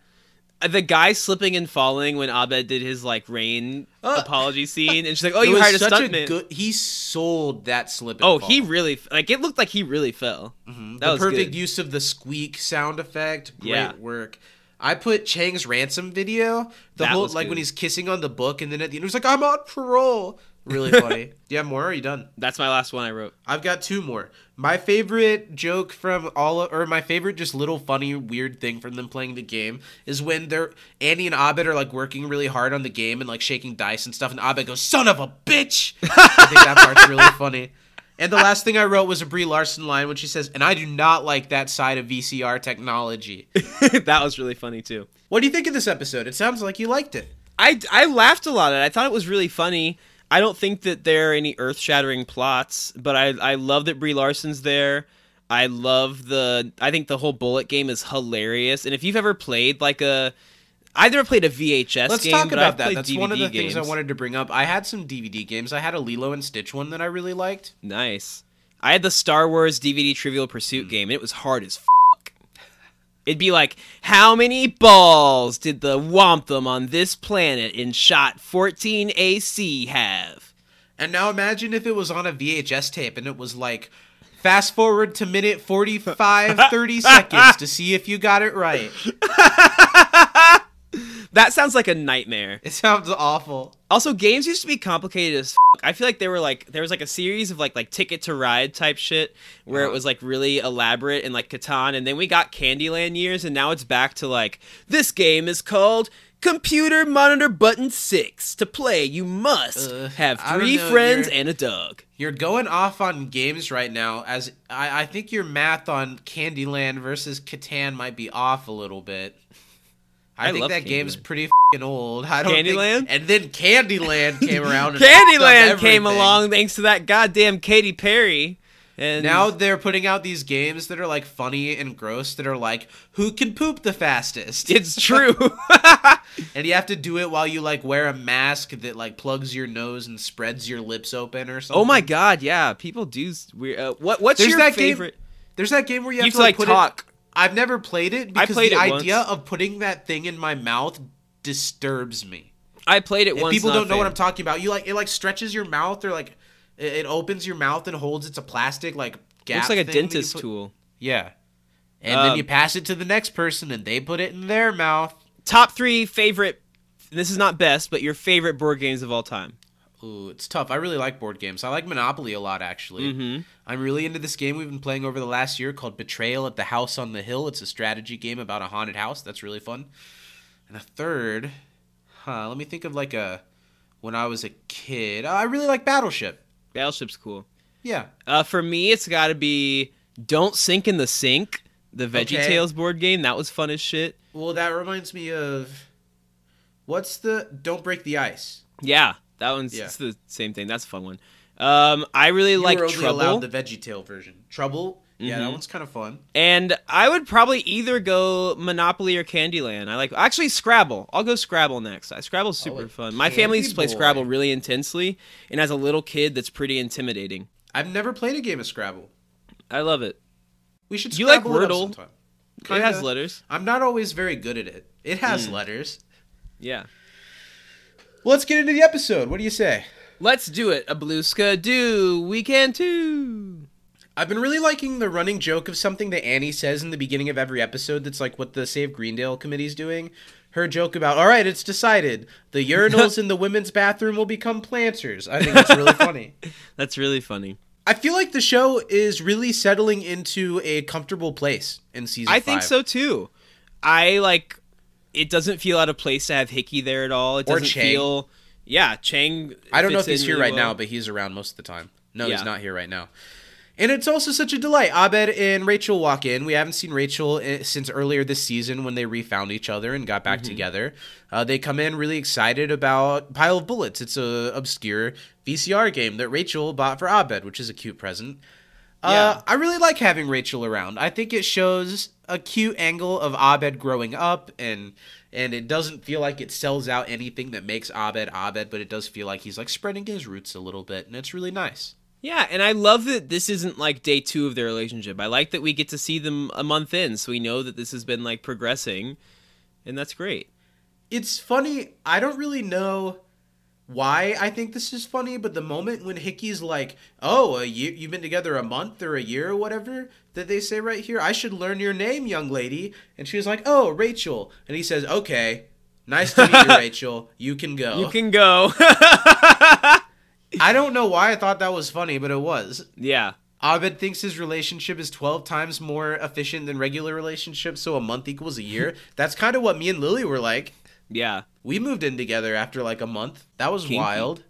the guy slipping and falling when Abed did his like rain Uh, apology scene, and she's like, "Oh, you hired a stuntman." good. He sold that slip. Oh, fall. he really like it looked like he really fell. That the was perfect good. use of the squeak sound effect. Great Yeah. work. I put Chang's ransom video. The That whole like good. when he's kissing on the book, and then at the end he's like, "I'm on parole." Really funny. Do you have more? Or are you done? That's my last one I wrote. I've got two more. My favorite joke from all, of, or my favorite just little funny weird thing from them playing the game is when they're Annie and Abed are like working really hard on the game and like shaking dice and stuff, and Abed goes, "Son of a bitch!" I think that part's really funny. And the last thing I wrote was a Brie Larson line when she says, "And I do not like that side of VCR technology." that was really funny too. what do you think of this episode? It sounds like you liked it. I I laughed a lot. at it. I thought it was really funny. I don't think that there are any earth shattering plots, but I I love that Brie Larson's there. I love the. I think the whole bullet game is hilarious. And if you've ever played like a, I've never played a VHS Let's game. talk about that. That's one of the DVD things I wanted to bring up. I had some DVD games. I had a Lilo and Stitch one that I really liked. Nice. I had the Star Wars DVD Trivial Pursuit Hmm. game, and it was hard as fuck. It'd be like, how many balls did the Wampa on this planet in shot 14 AC have? And now imagine if it was on a VHS tape and it was like, fast forward to minute 45, 30 seconds to see if you got it right. That sounds like a nightmare. It sounds awful. Also, games used to be complicated as fuck. I feel like they were like there was like a series of like like Ticket to Ride type shit where Uh-huh. it was like really elaborate and like Catan, and then we got Candyland years, and now it's back to like this game is called Computer Monitor Button Six. To play, you must Uh, have three know, friends and a dog. You're going off on games right now, as I, I think your math on Candyland versus Catan might be off a little bit. I, I think that game's Candyland. pretty fing old. I don't think- Candyland? and then Candyland came around. and Candyland came along thanks to that goddamn Katy Perry. And Now they're putting out these games that are like funny and gross that are like, who can poop the fastest? it's true. and you have to do it while you like wear a mask that like plugs your nose and spreads your lips open or something. oh my god, yeah, people do. Weird. Uh, what what's There's your that game- favorite? There's that game where you have You to have like, to like put it- talk. I've never played it I because played the it idea once. of putting that thing in my mouth disturbs me. I played it If once. people don't know what. I'm talking about, you like it like stretches your mouth or like it, it opens your mouth and holds it's a plastic like gap. Looks like a dentist put- tool. Yeah. And Um, then you pass it to the next person and they put it in their mouth. Top three favorite. This is not best, but your favorite board games of all time. Ooh, it's tough. I really like board games. I like Monopoly a lot, actually. Mhm. I'm really into this game we've been playing over the last year called Betrayal at the House on the Hill. It's a strategy game about a haunted house. That's really fun. And a third, huh? Let me think of like a when I was a kid. Oh, I really like Battleship. Battleship's cool. Yeah. Uh, for me, it's got to be Don't Sink in the Sink, the Veggie Okay. Tales board game. That was fun as shit. Well, that reminds me of what's the Don't Break the Ice. Yeah, that one's Yeah. it's the same thing. That's a fun one. Um, I really You like Trouble. the VeggieTale version. Trouble. Yeah, that one's kind of fun. And I would probably either go Monopoly or Candyland. I like actually Scrabble. I'll go Scrabble next. I- Scrabble's super like fun. My family used to play Scrabble really intensely, and as a little kid, that's pretty intimidating. I've never played a game of Scrabble. I love it. We should You like Scrabble it Wordle? sometime. It has letters. I'm not always very good at it. It has Hmm. letters. Yeah. Well, let's get into the episode. What do you say? Let's do it. A blue do. We can too. I've been really liking the running joke of something that Annie says in the beginning of every episode that's like what the Save Greendale committee's doing. Her joke about, all right, it's decided. The urinals in the women's bathroom will become planters. I think that's really funny. That's really funny. I feel like the show is really settling into a comfortable place in season I think so too. I like. It doesn't feel out of place to have Hickey there at all. It Or doesn't Chang. feel. Yeah, Chang. I don't know if he's here really right well. now, but he's around most of the time. No, Yeah. he's not here right now. And it's also such a delight. Abed and Rachel walk in. We haven't seen Rachel eh, since earlier this season when they refound each other and got back Mm-hmm. together. Uh, they come in really excited about Pile of Bullets. It's a obscure VCR game that Rachel bought for Abed, which is a cute present. Uh, Yeah. I really like having Rachel around. I think it shows a cute angle of Abed growing up, and and it doesn't feel like it sells out anything that makes Abed Abed, but it does feel like he's like spreading his roots a little bit, and it's really nice. Yeah, and I love that this isn't like day two of their relationship. I like that we get to see them a month in, so we know that this has been like progressing, and that's great. It's funny. I don't really know why I think this is funny, but the moment when Hickey's like, "Oh, a year, you've been together a month or a year or whatever," that they say right here, "I should learn your name, young lady," and she was like, "Oh, Rachel," and he says, "Okay." Nice to meet you, Rachel. You can go. You can go. I don't know why I thought that was funny, but it was. yeah. Abed thinks his relationship is 12 times more efficient than regular relationships, so a month equals a year. That's kind of what me and Lily were like. Yeah. We moved in together after like a month. That was Kinky. wild.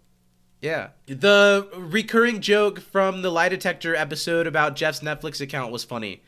Yeah. The recurring joke from the lie detector episode about Jeff's Netflix account was funny.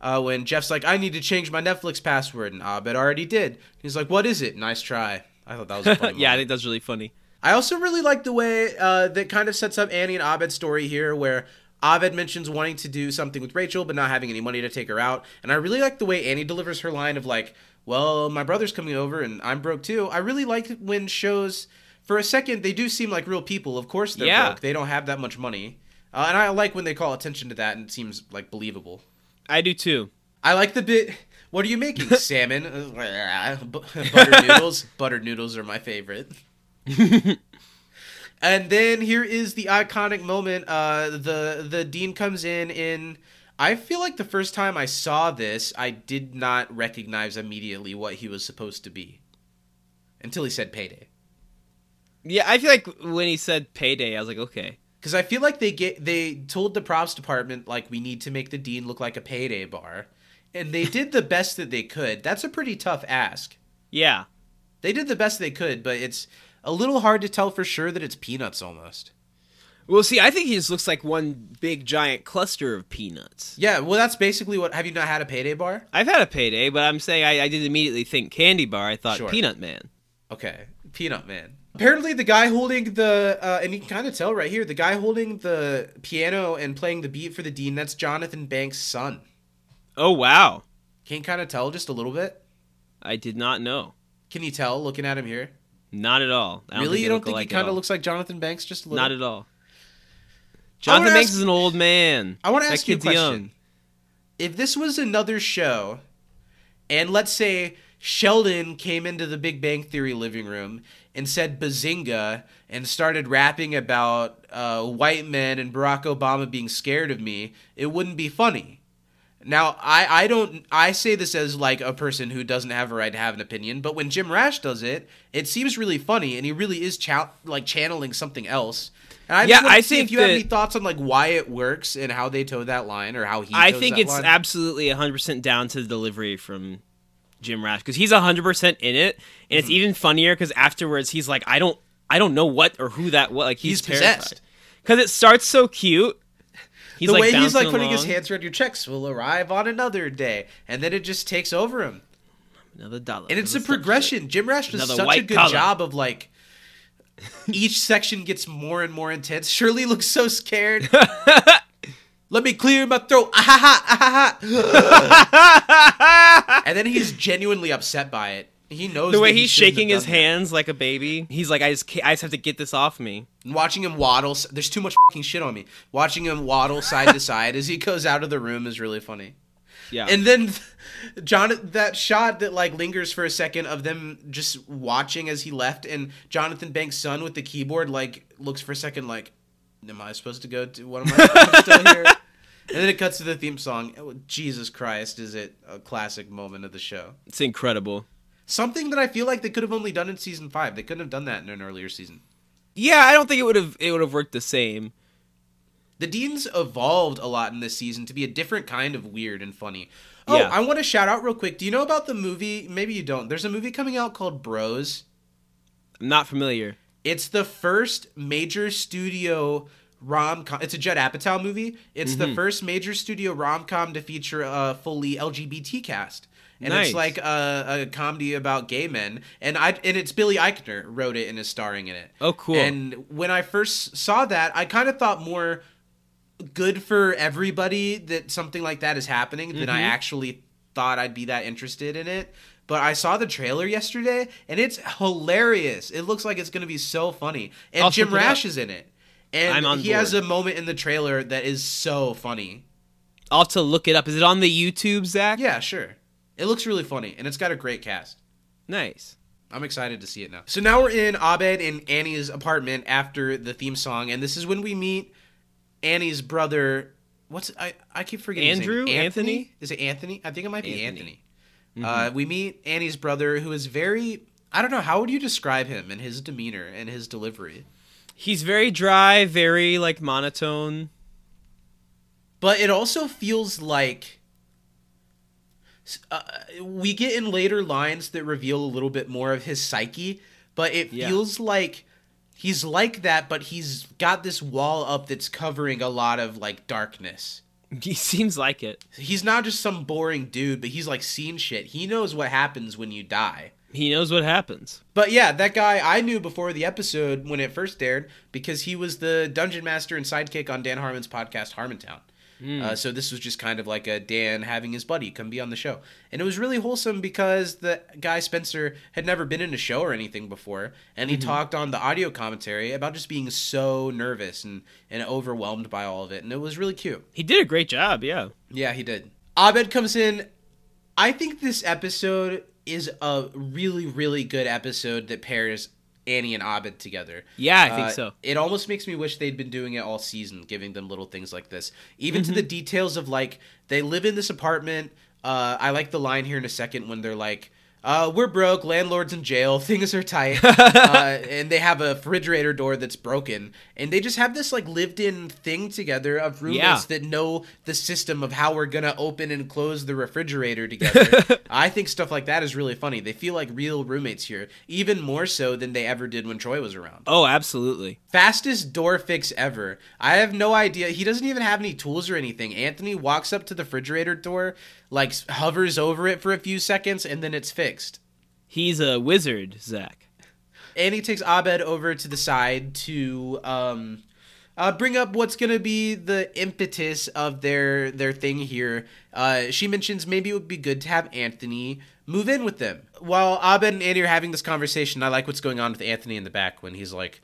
Uh, when Jeff's like, I need to change my Netflix password, and Abed already did. He's like, What is it? Nice try. I thought that was a funny yeah, I think that's really funny. I also really like the way uh, that kind of sets up Annie and Abed's story here, where Abed mentions wanting to do something with Rachel, but not having any money to take her out. And I really like the way Annie delivers her line of like, "Well, my brother's coming over, and I'm broke too." I really like when shows, for a second, they do seem like real people. Of course, they're Yeah. broke; they don't have that much money, uh, and I like when they call attention to that, and it seems like believable. I do too. I like the bit. What are you making? Salmon, butter noodles. butter noodles are my favorite. and then here is the iconic moment. Uh, the the dean comes in. In I feel like the first time I saw this, I did not recognize immediately what he was supposed to be, until he said payday. Yeah, I feel like when he said payday, I was like, okay. Because I feel like they get they told the props department like we need to make the dean look like a payday bar, and they did the best that they could. That's a pretty tough ask. Yeah. They did the best they could, but it's a little hard to tell for sure that it's peanuts almost. Well, see, I think he just looks like one big giant cluster of peanuts. Yeah, well, that's basically what. Have you not had a payday bar? I've had a payday, but I'm saying I, I did immediately think candy bar. I thought Sure. peanut man. Okay, peanut man. Apparently, the guy holding the uh, and you can kind of tell right here, the guy holding the piano and playing the beat for the dean. That's Jonathan Banks' son. Oh wow, Can you kind of tell just a little bit? I did not know. Can you tell looking at him here? Not at all. Really, you don't think he kind of looks like Jonathan Banks just a little? Not at all. Jonathan Banks ask- is an old man. I want to ask you a question. young. If this was another show, and let's say Sheldon came into the Big Bang Theory living room and said "bazinga" and started rapping about uh, white men and Barack Obama being scared of me, it wouldn't be funny. Now, I, I don't I say this as like a person who doesn't have a right to have an opinion, but when Jim Rash does it, it seems really funny, and he really is cha- like channeling something else. And I Yeah, I see think if you have any thoughts on like why it works and how they toe that line or how he. I think that it's line. absolutely 100% down to the delivery from Jim Rash because he's 100% in it, and Mm-hmm. it's even funnier because afterwards he's like, I don't, I don't know what or who that was. Like he's, He's possessed. because it starts so cute. He's the like way he's like putting his hands around your checks will arrive on another day, and then it just takes over him. Another dollar. And it's a progression. Jim Rash does Another such a good collar. job of like each section gets more and more intense. Shirley looks so scared. Let me clear my throat. Ah, ha, ha, ah, ha. and then he's genuinely upset by it. He knows The way he's shaking his that. hands like a baby. He's like, I just, I just have to get this off me. Watching him waddle. There's too much fucking shit on me. Watching him waddle side to side as he goes out of the room is really funny. Yeah. And then John that shot that like lingers for a second of them just watching as he left and Jonathan Banks' son with the keyboard like looks for a second like am I supposed to go to what am I I'm still here? And then it cuts to the theme song. Oh, Jesus Christ, is it a classic moment of the show? it's incredible. Something that I feel like they could have only done in season 5. They couldn't have done that in an earlier season. Yeah, I don't think it would have it would have worked the same. The Deans evolved a lot in this season to be a different kind of weird and funny. Oh, Yeah. I want to shout out real quick. Do you know about the movie? Maybe you don't. There's a movie coming out called Bros. I'm not familiar. It's the first major studio rom com. It's a Judd Apatow movie. It's Mm-hmm. the first major studio rom com to feature a fully LGBT cast. And Nice. it's like a, a comedy about gay men, and I and it's Billy Eichner wrote it and is starring in it. Oh, cool. And when I first saw that, I kind of thought more good for everybody that something like that is happening than Mm-hmm. I actually thought I'd be that interested in it. But I saw the trailer yesterday and it's hilarious. It looks like it's going to be so funny. And I'll Jim. Rash is in it. And he has a moment in the trailer that is so funny. I'll have to look it up. Is it on the YouTube, Zach? Yeah, sure. It looks really funny and it's got a great cast. Nice. I'm excited to see it now. So now we're in Abed and Annie's apartment after the theme song, and this is when we meet Annie's brother. What's I I keep forgetting his name. Andrew? Anthony? Is it Anthony? I think it might be Anthony. Anthony. Uh, we meet Annie's brother, who is very. I don't know. How would you describe him and his demeanor and his delivery? He's very dry, very like monotone. But it also feels like uh, we get in later lines that reveal a little bit more of his psyche, but it Yeah. feels like he's like that, but he's got this wall up that's covering a lot of like darkness. He seems like it. He's not just some boring dude, but he's like seen shit. He knows what happens when you die. He knows what happens. But yeah, that guy I knew before the episode when it first aired because he was the dungeon master and sidekick on Dan Harmon's podcast Harmontown. Uh, so this was just kind of like a Dan having his buddy come be on the show, and it was really wholesome because the guy Spencer had never been in a show or anything before, and he talked on the audio commentary about just being so nervous and and overwhelmed by all of it, and it was really cute. He did a great job, yeah. Yeah, he did. Abed comes in. I think this episode is a really, really good episode that pairs Annie and Abed together. Yeah, I think Uh, so. It almost makes me wish they'd been doing it all season, giving them little things like this. Even Mm-hmm. to the details of like they live in this apartment. Uh, I like the line here in a second when they're like, uh, "We're broke, landlord's in jail, things are tight," uh, and they have a refrigerator door that's broken, and they just have this like lived-in thing together of roommates Yeah. that know the system of how we're gonna open and close the refrigerator together. I think stuff like that is really funny. They feel like real roommates here, even more so than they ever did when Troy was around. Oh, absolutely. Fastest door fix ever. I have no idea. He doesn't even have any tools or anything. Anthony walks up to the refrigerator door, like hovers over it for a few seconds, and then it's fixed. He's a wizard, Zach. And he takes Abed over to the side to um, uh, bring up what's gonna be the impetus of their their thing here. Uh, she mentions maybe it would be good to have Anthony move in with them. While Abed and Annie are having this conversation, I like what's going on with Anthony in the back when he's like,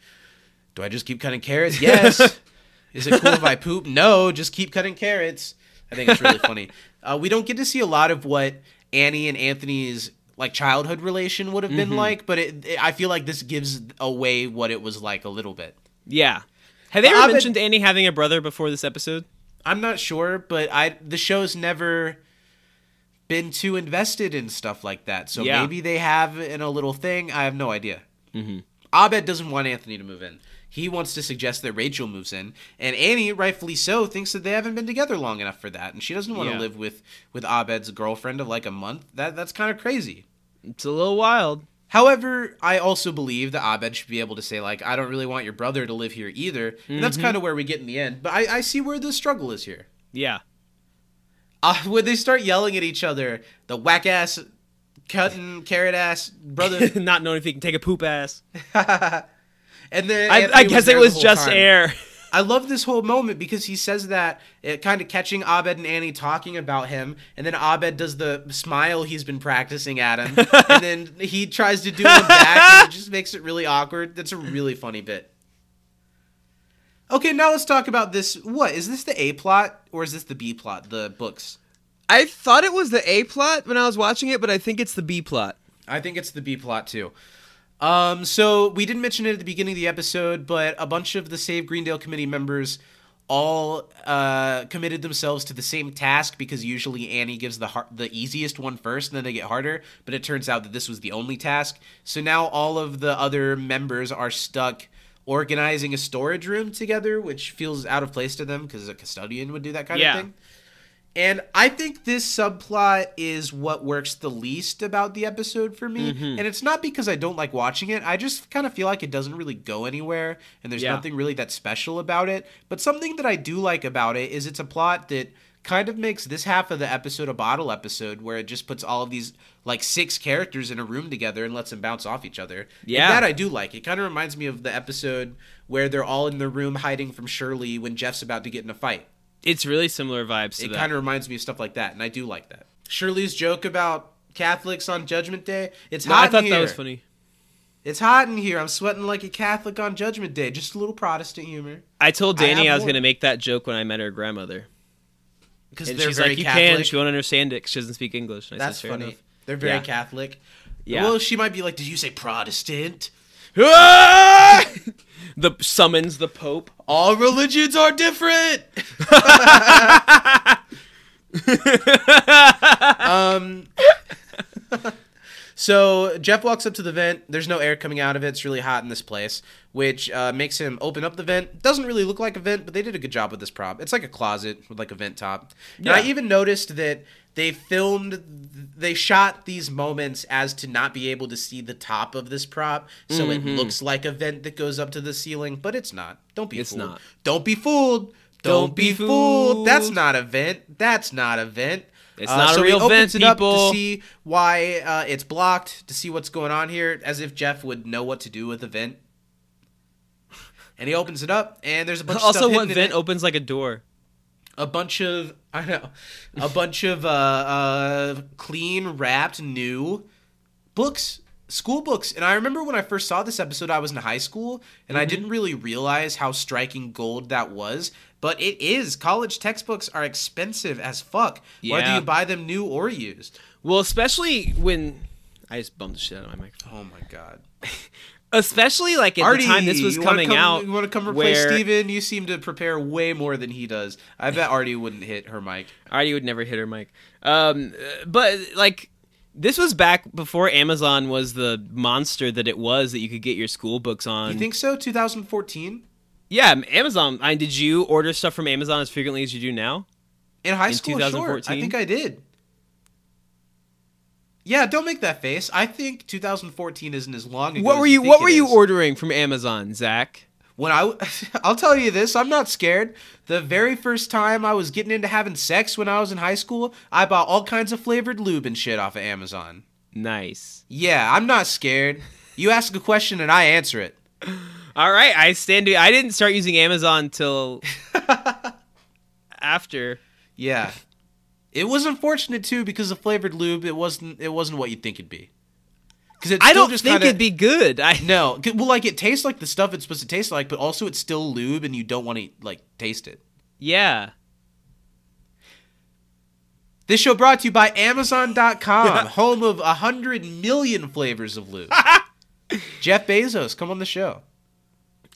"Do I just keep cutting carrots? Yes. Is it cool if I poop? No. Just keep cutting carrots." I think it's really funny. Uh, we don't get to see a lot of what Annie and Anthony's like childhood relation would have been like, but it, it- I feel like this gives away what it was like a little bit. Yeah. Have they ever mentioned Annie having a brother before this episode? I'm not sure, but I the show's never been too invested in stuff like that. So Yeah. maybe they have in a little thing. I have no idea. Mm-hmm. Abed doesn't want Anthony to move in. He wants to suggest that Rachel moves in, and Annie, rightfully so, thinks that they haven't been together long enough for that, and she doesn't want to Yeah. live with with Abed's girlfriend of like a month. That that's kind of crazy. It's a little wild. However, I also believe that Abed should be able to say like, I don't really want your brother to live here either, and that's kind of where we get in the end. But I, I see where the struggle is here. Yeah. Uh, when they start yelling at each other, the whack ass, cutting carrot ass brother, Not knowing if he can take a poop ass. and then I, I guess there it was just time. air. I love this whole moment because he says that eh, it kind of catching Abed and Annie talking about him, and then Abed does the smile he's been practicing at him, and then he tries to do it back, and it just makes it really awkward. That's a really funny bit. Okay, now let's talk about this. What is this the A plot or is this the B plot? The books. I thought it was the A plot when I was watching it, but I think it's the B plot. I think it's the B plot too. Um, so we didn't mention it at the beginning of the episode, but a bunch of the Save Greendale committee members all uh, committed themselves to the same task because usually Annie gives the har- the easiest one first, and then they get harder. But it turns out that this was the only task. So now all of the other members are stuck organizing a storage room together, which feels out of place to them because a custodian would do that kind Yeah. of thing. And I think this subplot is what works the least about the episode for me. Mm-hmm. And it's not because I don't like watching it. I just kind of feel like it doesn't really go anywhere and there's Yeah. nothing really that special about it. But something that I do like about it is it's a plot that kind of makes this half of the episode a bottle episode where it just puts all of these like six characters in a room together and lets them bounce off each other. Yeah. And that I do like. It kind of reminds me of the episode where they're all in the room hiding from Shirley when Jeff's about to get in a fight. It's really similar vibes to It kind of reminds me of stuff like that, and I do like that. Shirley's joke about Catholics on Judgment Day. It's No, hot I thought that was funny. It's hot in here. I'm sweating like a Catholic on Judgment Day. Just a little Protestant humor. I told Danny have I, was going to make that joke when I met her grandmother. Because she's very like, you Catholic. can. She won't understand it she doesn't speak English. And I That's said, "Fair funny. enough." They're very Yeah. Catholic. Yeah. Well, she might be like, "Did you say Protestant?" Ah! The summons the Pope. All religions are different. um. So Jeff walks up to the vent. There's no air coming out of it. It's really hot in this place, which uh, makes him open up the vent. Doesn't really look like a vent, but they did a good job with this prop. It's like a closet with like a vent top. And I even noticed that they filmed, they shot these moments as to not be able to see the top of this prop, so Mm-hmm. it looks like a vent that goes up to the ceiling, but it's not. Don't be fooled. It's fooled. not. Don't be fooled. Don't, be, fooled. That's not a vent. That's not a vent. It's not a so he real vent, it up to see why uh, it's blocked, to see what's going on here, as if Jeff would know what to do with the vent. And he opens it up, and there's a bunch of Also, stuff what vent opens like a door? a bunch of I know, a bunch of uh, uh, clean wrapped new books, school books. And I remember when I first saw this episode, I was in high school, and Mm-hmm. I didn't really realize how striking gold that was. But it is. College textbooks are expensive as fuck, yeah. whether you buy them new or used. Well, especially when I just bumped the shit out of my microphone. Oh my god. Especially like at Artie, the time this was coming come- out. You want to come replace where Steven? You seem to prepare way more than he does. I bet Artie wouldn't hit her mic. Artie would never hit her mic. Um, but like this was back before Amazon was the monster that it was that you could get your school books on. You think so? 2014? yeah, Amazon. I did you order stuff from Amazon as frequently as you do now? In high In school, sure. I think I did. Yeah, don't make that face. I think 2014 isn't as long ago. What as were you think What were you is. ordering from Amazon, Zach? When I, I'll tell you this, I'm not scared. The very first time I was getting into having sex when I was in high school, I bought all kinds of flavored lube and shit off of Amazon. Nice. Yeah, I'm not scared. You ask a question and I answer it. All right, I stand. To, I didn't start using Amazon till after. Yeah. It was unfortunate too because the flavored lube. It wasn't. It wasn't what you'd think it'd be. Because I don't think it'd be good. I No, well, like it tastes like the stuff it's supposed to taste like, but also it's still lube, and you don't want to like taste it. yeah. This show brought to you by Amazon.com, home of a hundred million flavors of lube. Jeff Bezos, come on the show.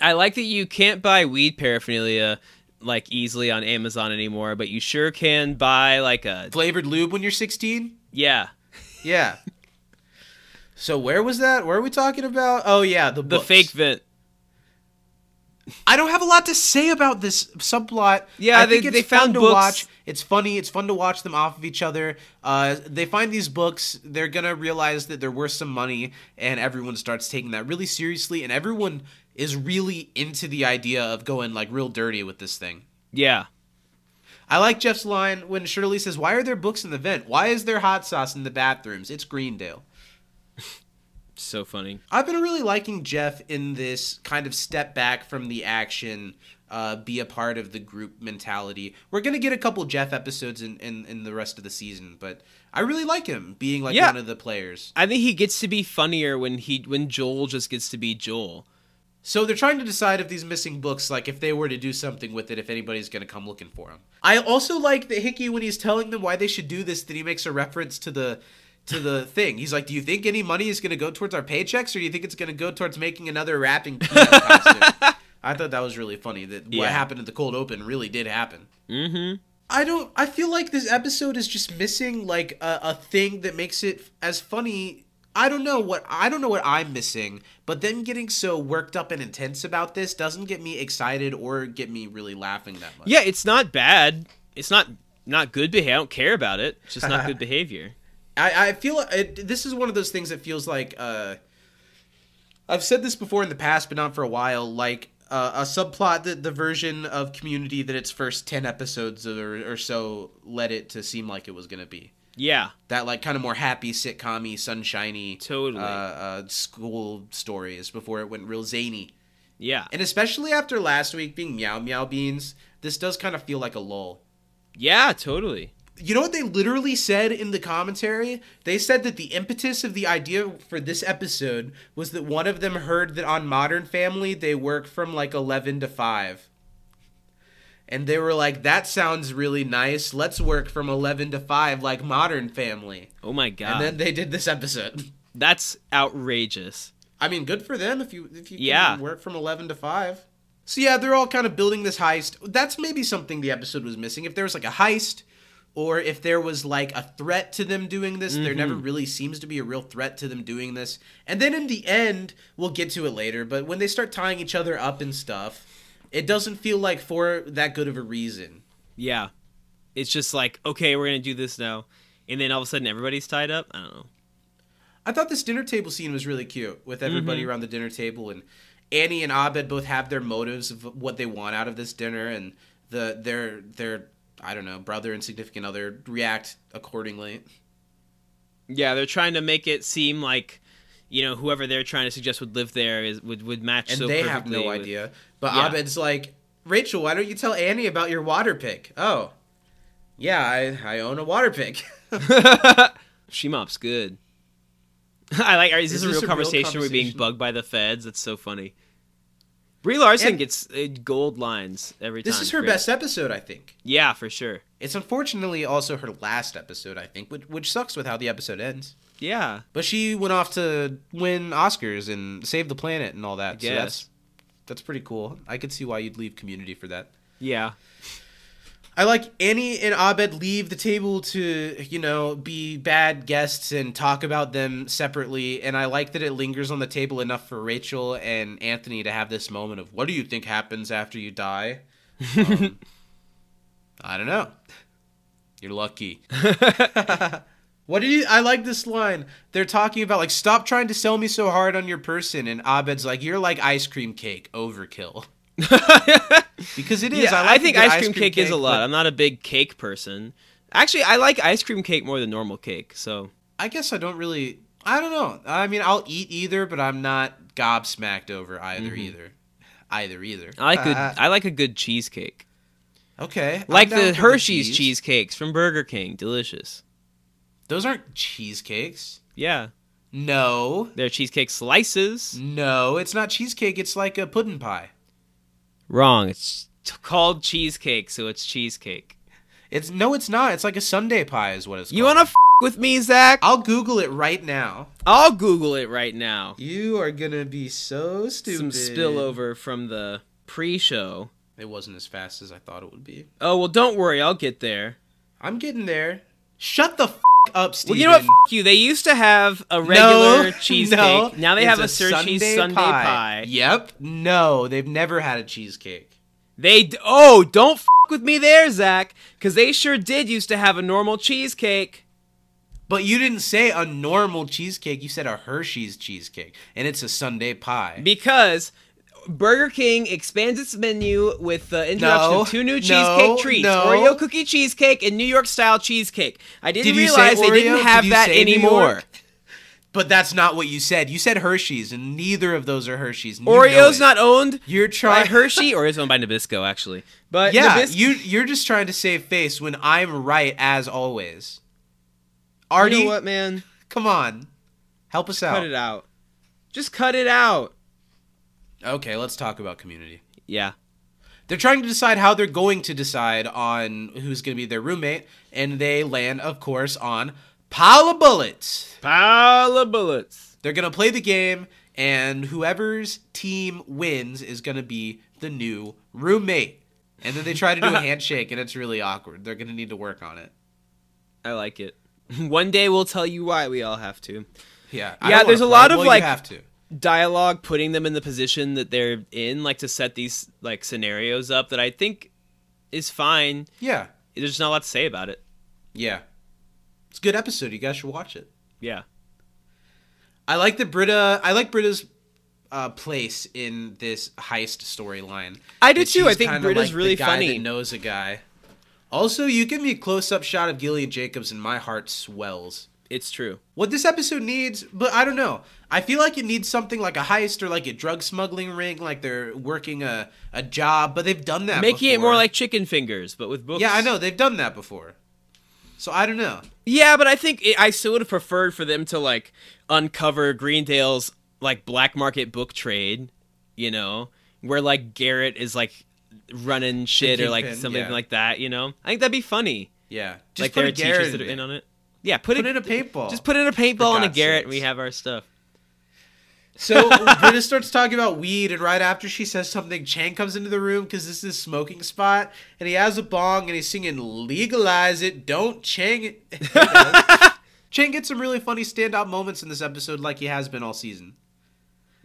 I like that you can't buy weed paraphernalia like easily on Amazon anymore, but you sure can buy like a Flavored lube when you're 16. yeah. Yeah. so where was that? Where are we talking about? Oh yeah, the The fake vent. I don't have a lot to say about this subplot. Yeah, I they- think it's they fun found to books- watch. It's funny. It's fun to watch them off of each other. Uh, they find these books. They're gonna realize that they're worth some money, and everyone starts taking that really seriously. And everyone is really into the idea of going like real dirty with this thing. Yeah. I like Jeff's line when Shirley says, "Why are there books in the vent? Why is there hot sauce in the bathrooms? It's Greendale." So funny. I've been really liking Jeff in this kind of step back from the action, uh, be a part of the group mentality. We're gonna get a couple Jeff episodes in, in, in the rest of the season, but I really like him being like Yeah. one of the players. I think he gets to be funnier when he when Joel just gets to be Joel. So they're trying to decide if these missing books, like if they were to do something with it, if anybody's gonna come looking for them. I also like that Hickey when he's telling them why they should do this, that he makes a reference to the to the thing. He's like, "Do you think any money is gonna go towards our paychecks, or do you think it's gonna go towards making another rapping peanut costume?" I thought that was really funny. That Yeah. what happened at the cold open really did happen. Mm-hmm. I don't. I feel like this episode is just missing like a, a thing that makes it as funny. I don't know what I don't know what I'm missing, but them getting so worked up and intense about this doesn't get me excited or get me really laughing that much. Yeah, it's not bad. It's not not good behavior. I don't care about it. It's just not good behavior. I, I feel it, this is one of those things that feels like uh, I've said this before in the past, but not for a while. Like uh, a subplot that the version of Community that its first ten episodes or, or so led it to seem like it was going to be. Yeah, that like kind of more happy sitcom-y sunshiny Totally. uh, uh, school stories before it went real zany. Yeah, and especially after last week being MeowMeowBeenz this does kind of feel like a lull. Yeah, totally. you know what they literally said in the commentary? They said that the impetus of the idea for this episode was that one of them heard that on modern family they work from like 11 to 5 and they were like that sounds really nice let's work from 11 to 5 like modern family Oh my god, and then they did this episode. that's outrageous. I mean, good for them if you if you can Yeah. work from eleven to five. So yeah, they're all kind of building this heist. That's maybe something the episode was missing. If there was like a heist, or if there was like a threat to them doing this, there never mm-hmm. really seems to be a real threat to them doing this. And then in the end, we'll get to it later. But when they start tying each other up and stuff, it doesn't feel like for that good of a reason. Yeah, it's just like okay, we're gonna do this now, and then all of a sudden everybody's tied up. I don't know. I thought this dinner table scene was really cute with everybody Mm-hmm. around the dinner table and Annie and Abed both have their motives of what they want out of this dinner and the their their I don't know brother and significant other react accordingly. Yeah, they're trying to make it seem like you know whoever they're trying to suggest would live there is would would match And so they have no with- idea. But Yeah. Abed's like, "Rachel, why don't you tell Annie about your water pick?" Oh. Yeah, I I own a water pick. She mops good. I like. Is this Is a this real a real conversation? We're being bugged by the feds. That's so funny. Brie Larson And- gets uh, gold lines every time. this is her Great. best episode, I think. Yeah, for sure. It's unfortunately also her last episode, I think, which, which sucks with how the episode ends. Yeah, But she went off to win Oscars and save the planet and all that. So guess. That's pretty cool. I could see why you'd leave Community for that. yeah, I like Annie and Abed leave the table to, you know, be bad guests and talk about them separately. And I like that it lingers on the table enough for Rachel and Anthony to have this moment of, what do you think happens after you die? Um, I don't know. You're lucky. what do you? I like this line. They're talking about like, stop trying to sell me so hard on your person, and Abed's like, you're like ice cream cake, overkill. because it is. yeah. I, I, like think a good ice cream cake, is a lot. I'm not a big cake person. Actually, I like ice cream cake more than normal cake. So I guess I don't really. I don't know. I mean, I'll eat either, but I'm not gobsmacked over either. Either. Either. Either. I like good. Uh, I like a good cheesecake, okay. Like the Hershey's cheese. cheesecakes from Burger King. Delicious. Those aren't cheesecakes. Yeah, No. they're cheesecake slices. No, it's not cheesecake. It's like a pudding pie. Wrong. It's called cheesecake, so it's cheesecake. It's no, it's not. It's like a Sundae pie, is what it's. Called. You want to f- with me, Zach? I'll Google it right now. I'll Google it right now. You are gonna be so stupid. Some spillover from the pre-show. It wasn't as fast as I thought it would be. Oh well, don't worry, I'll get there. I'm getting there. Shut the f- up, Steven. Well, you know what? F- you. They used to have a regular cheesecake. no, now they have a Sir Cheese Sundae pie. Yep. No, they've never had a cheesecake. They d- oh, don't f- with me there, Zach, because they sure did used to have a normal cheesecake. But you didn't say a normal cheesecake. You said a Hershey's cheesecake, and it's a Sundae pie. Because Burger King expands its menu with the introduction No, of two new no, cheesecake treats: no. Oreo cookie cheesecake and New York style cheesecake. I didn't Did realize they didn't have Did that anymore. But that's not what you said. You said Hershey's, and neither of those are Hershey's. you Oreo's not owned You're by trying. Hershey, or is owned by Nabisco actually. But yeah, Nabisco, you you're just trying to save face when I'm right as always. you Artie, know what, man? come on, help us out. Cut it out. Just cut it out. Okay, let's talk about Community. Yeah. They're trying to decide how they're going to decide on who's going to be their roommate, and they land, of course, on Pile of Bullets. Pile of bullets. They're going to play the game, and whoever's team wins is going to be the new roommate. And then they try to do a handshake, and it's really awkward. They're going to need to work on it. I like it. One day we'll tell you why we all have to. Yeah, Yeah, there's a lot of, well, like- you have to. Dialogue putting them in the position that they're in, like to set these like scenarios up that I think is fine. Yeah, There's not a lot to say about it. yeah. It's a good episode. You guys should watch it. Yeah. I like the Britta. I like Britta's uh, place in this heist storyline. I do too. I think kinda Britta's like really the guy funny. That knows a guy. Also, you give me a close-up shot of Gillian Jacobs, and my heart swells. It's true. What this episode needs, but I don't know. I feel like it needs something like a heist or like a drug smuggling ring, like they're working a, a job, but they've done that. Making it more like chicken fingers, but with books. Yeah, I know they've done that before. So I don't know. Yeah, but I think it, I still would have preferred for them to like uncover Greendale's like black market book trade, you know, where like Garrett is like running shit or like kingpin, something yeah. like that, you know. I think that'd be funny. Yeah, just like there are Garrett teachers that are in on it. Yeah, put, Put it in a paintball. Just put it in a paintball and a garret. And we have our stuff. So Britta starts talking about weed, and right after she says something, Chang comes into the room because this is his smoking spot, and he has a bong and he's singing "Legalize It, Don't Chang It." Chang gets some really funny standout moments in this episode, like he has been all season.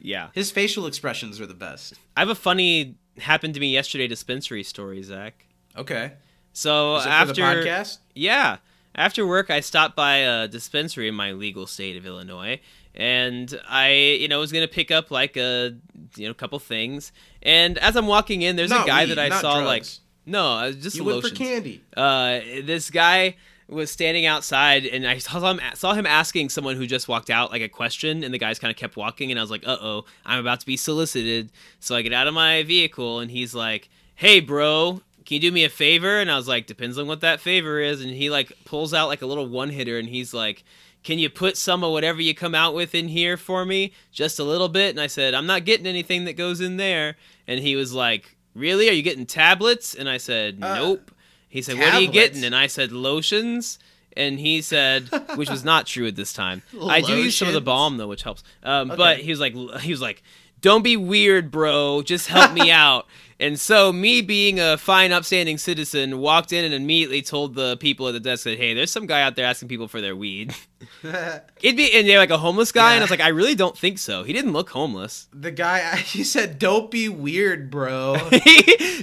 Yeah, His facial expressions are the best. I have a funny happened to me yesterday dispensary story, Zach. Okay, So after the podcast? Yeah. After work, I stopped by a dispensary in my legal state of Illinois, and I, you know, was gonna pick up like a, you know, couple things. And as I'm walking in, there's Not a guy weed, that I saw drugs. like, no, uh, just You the went for candy. Uh, this guy was standing outside, and I saw him saw him asking someone who just walked out like a question, and the guys kind of kept walking, and I was like, uh oh, I'm about to be solicited. So I get out of my vehicle, and he's like, hey, bro. Can you do me a favor? And I was like, depends on what that favor is. And he like pulls out like a little one hitter, and he's like, can you put some of whatever you come out with in here for me, just a little bit? And I said, I'm not getting anything that goes in there. And he was like, really? Are you getting tablets? And I said, Uh, nope. He said, "What are you getting?" And I said, "Lotions." And he said, which was not true at this time. I do use some of the balm though, which helps. Um, But he was like, he was like, "Don't be weird, bro. Just help me out." And so, me being a fine, upstanding citizen, walked in and immediately told the people at the desk that, "Hey, there's some guy out there asking people for their weed." It'd be and they're like a homeless guy, and I was like, "I really don't think so. He didn't look homeless." The guy, he said, "Don't be weird, bro."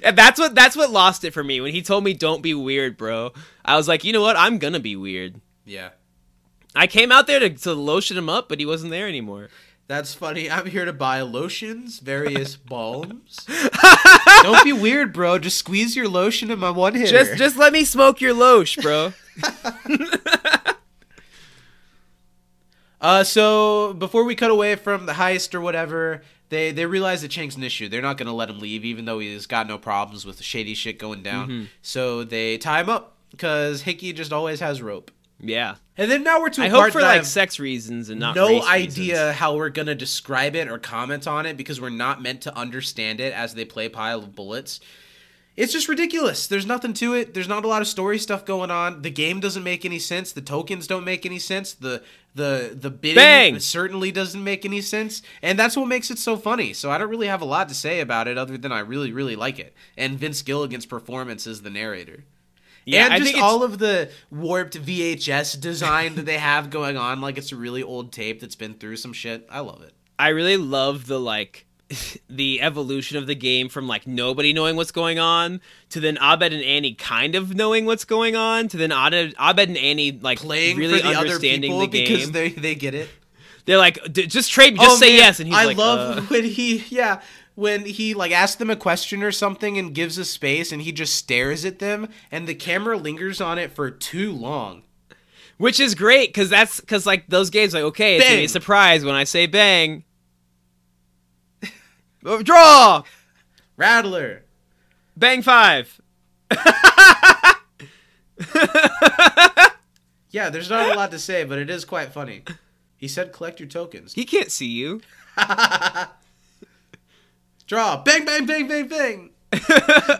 and that's what that's what lost it for me when he told me don't be weird bro i was like you know what i'm gonna be weird yeah, i came out there to, to lotion him up but he wasn't there anymore that's funny. I'm here to buy lotions, various balms. Don't be weird, bro. Just squeeze your lotion in my one hitter. just just let me smoke your loche bro Uh, so before we cut away from the heist or whatever, they they realize that Chang's an issue. They're not gonna let him leave, even though he's got no problems with the shady shit going down. Mm-hmm. So they tie him up because Hickey just always has rope. Yeah And then now we're to i hope for like sex reasons and not no idea reasons. how we're gonna describe it or comment on it because we're not meant to understand it as they play pile of bullets. It's just ridiculous. There's nothing to it. There's not a lot of story stuff going on. The game doesn't make any sense. The tokens don't make any sense. The the the bidding Bang! certainly doesn't make any sense. And that's what makes it so funny. So I don't really have a lot to say about it other than I really really like it. And Vince Gilligan's performance as the narrator yeah and i just all of the warped VHS design that they have going on, like it's a really old tape that's been through some shit. I love it. i really love the like the evolution of the game from like nobody knowing what's going on to then Abed and Annie kind of knowing what's going on to then Abed, Abed and Annie like Playing really for the other understanding people the game. because they they get it. They're like, "D- just trade, just Oh, say man, yes, and he's I like, love uh, when he yeah when he like asks them a question or something and gives a space and he just stares at them and the camera lingers on it for too long. Which is great because that's because like those games like okay, it's gonna be a surprise when I say bang. Oh, Draw Rattler. bang five. Yeah, there's not a lot to say, but it is quite funny. He said collect your tokens. He can't see you. Draw. Bang, bang, bang, bang, bang.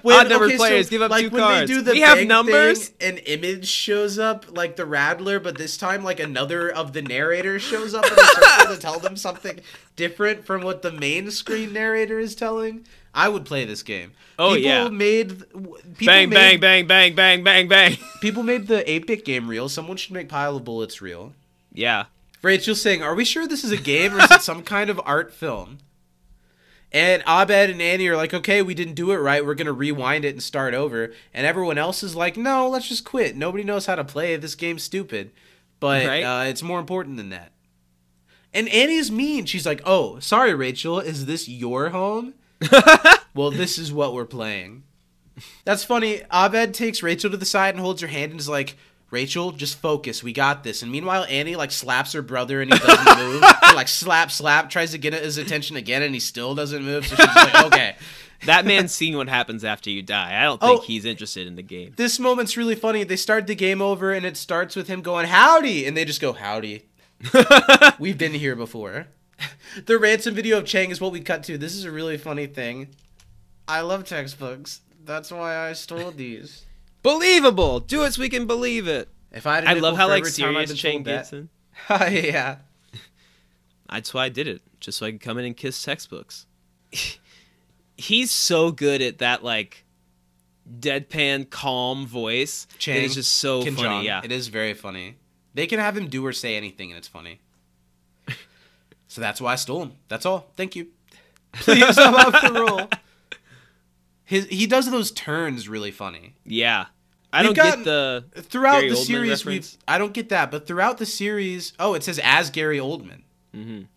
Odd numbered players give up like two when cards. They do the We have numbers? Thing, an image shows up, like the Rattler, but this time, like another of the narrators shows up in a circle to tell them something different from what the main screen narrator is telling. I would play this game. Oh, people yeah. Made people Bang made, bang bang bang bang bang bang. People made the 8-bit game real. Someone should make Pile of Bullets real. yeah. Rachel's saying, "Are we sure this is a game or is it some kind of art film?" And Abed and Annie are like, "Okay, we didn't do it right. We're gonna rewind it and start over." And everyone else is like, "No, let's just quit. Nobody knows how to play. This game's stupid." But Right. uh, it's more important than that. And Annie's mean. She's like, "Oh, sorry, Rachel. Is this your home?" well, this is what we're playing. That's funny. Abed takes Rachel to the side and holds her hand and is like, Rachel, just focus. We got this. And meanwhile, Annie like slaps her brother and he doesn't move. Like slap, slap, tries to get his attention again and he still doesn't move. So she's like, okay. That man's seen what happens after you die. I don't think Oh. he's interested in the game. This moment's really funny. They start the game over and it starts with him going, howdy. And they just go, howdy. We've been here before. the ransom video of Chang is what we cut to. This is a really funny thing. I love textbooks. That's why I stole these. Believable. Do it so we can believe it. If I had a I love how like I've serious been Chang told that- gets in. Oh, yeah. That's why I did it, just so I could come in and kiss textbooks. He's so good at that like deadpan, calm voice. Chang it is just so Kim funny. Jong. Yeah, It is very funny. They can have him do or say anything and it's funny. so that's why I stole him. That's all. Thank you. Please, I'm up for roll. His he does those turns really funny. yeah. I don't gotten- get the Throughout Gary the Oldman series, we've I don't get that, but throughout the series, oh, it says as Gary Oldman.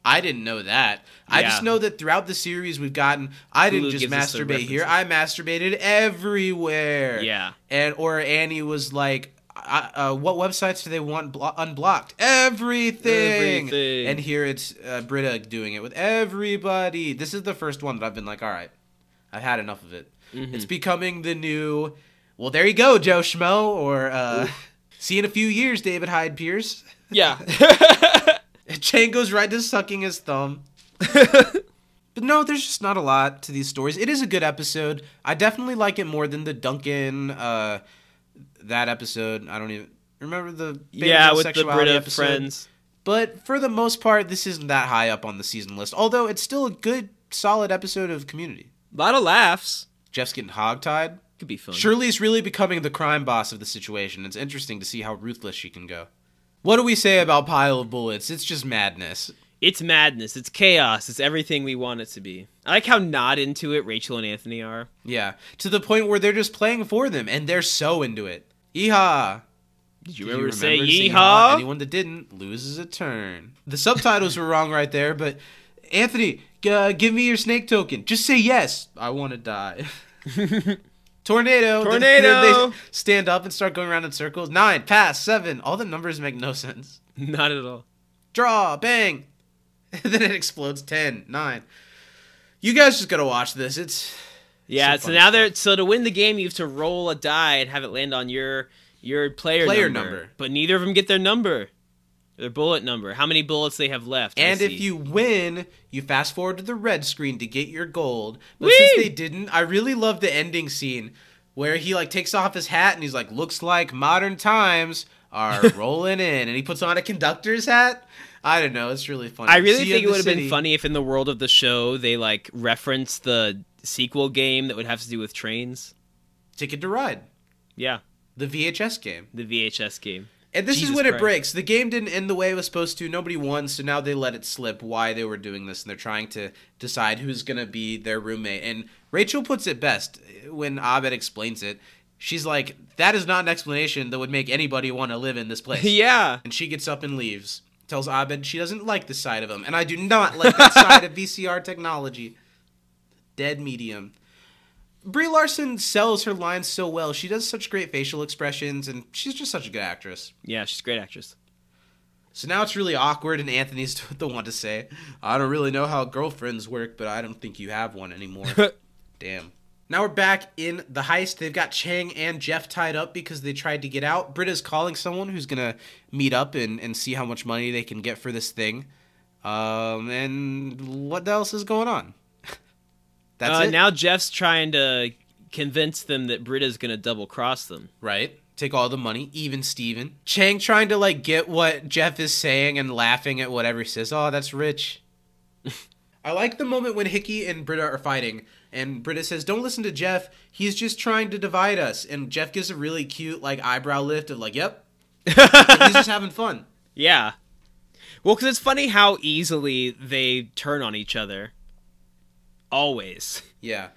I didn't know that. I just Mm-hmm. Know that throughout the series we've gotten. I didn't Hulu just gives us the masturbate here. I masturbated everywhere. Yeah. And or Annie was like, uh, "What websites do they want blo- unblocked? Everything. Everything. And here it's uh, Britta doing it with everybody. This is the first one that I've been like, all right, I've had enough of it. Mm-hmm. It's becoming the new. Well, there you go, Joe Schmo, or uh, see you in a few years, David Hyde Pierce. yeah. Chang goes right to sucking his thumb. but no, there's just not a lot to these stories. It is a good episode. I definitely like it more than the Duncan uh that episode. I don't even remember the yeah, with the Britta episode. friends. But for the most part, this isn't that high up on the season list. Although it's still a good, solid episode of Community. A lot of laughs. Jeff's getting hogtied. Could be fun. Shirley's really becoming the crime boss of the situation. It's interesting to see how ruthless she can go. What do we say about Pile of Bullets? It's just madness. It's madness. It's chaos. It's everything we want it to be. I like how not into it Rachel and Anthony are. Yeah, to the point where they're just playing for them, and they're so into it. Yeehaw! Did you Did remember to say remember to yeehaw? Anyone that didn't loses a turn. The subtitles were wrong right there, but Anthony, uh, give me your snake token. Just say yes. I want to die. Tornado. Then Tornado. they stand up and start going around in circles. Nine, pass, seven. All the numbers make no sense. Not at all. Draw, bang. And then it explodes. Ten, nine. You guys just gotta watch this. It's Yeah, So so, now stuff. they're so to win the game you have to roll a die and have it land on your your player, Player number. number. But neither of them get their number. Their bullet number. How many bullets they have left. And if you win, you fast forward to the red screen to get your gold. But Whee! since they didn't, I really love the ending scene where he like takes off his hat and he's like, "Looks like modern times are rolling in," and he puts on a conductor's hat. I don't know. It's really funny. I really See think it would have been funny if in the world of the show they like reference the sequel game that would have to do with trains. Ticket to Ride, Yeah, the VHS game. the VHS game. And this Jesus is when it breaks. The game didn't end the way it was supposed to. Nobody won, so now they let it slip why they were doing this, and they're trying to decide who's going to be their roommate. And Rachel puts it best when Abed explains it. She's like, "That is not an explanation that would make anybody want to live in this place." yeah. And she gets up and leaves. Tells Abed she doesn't like the side of him, and I do not like that side of VCR technology. Dead medium. Brie Larson sells her lines so well. She does such great facial expressions, and she's just such a good actress. Yeah, she's a great actress. So now it's really awkward, and Anthony's the one to say, I don't really know how girlfriends work, but I don't think you have one anymore. Damn. Now we're back in the heist. They've got Chang and Jeff tied up because they tried to get out. Britta's calling someone who's going to meet up and, and see how much money they can get for this thing. Um, and what else is going on? That's uh, it. Now Jeff's trying to convince them that Britta's gonna double cross them. right? Take all the money, even Steven. Chang trying to like get what Jeff is saying and laughing at whatever he says. Oh, that's rich. I like the moment when Hickey and Britta are fighting, and Britta says, "Don't listen to Jeff. He's just trying to divide us." And Jeff gives a really cute like eyebrow lift of like, "Yep." He's just having fun. Yeah. Well, because it's funny how easily they turn on each other. Always. Yeah.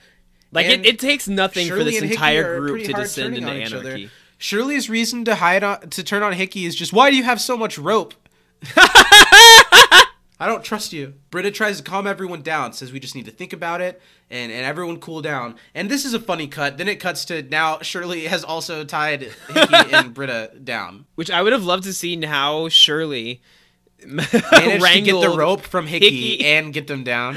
Like And it, it takes nothing for this entire group to descend into anarchy. Shirley's reason to hide on, to turn on Hickey is just why do you have so much rope? I don't trust you. Britta tries to calm everyone down, says we just need to think about it and, and everyone cool down. And this is a funny cut. Then it cuts to now Shirley has also tied Hickey and Britta down. Which I would have loved to see how Shirley Managed to get the rope from Hickey, Hickey. and get them down.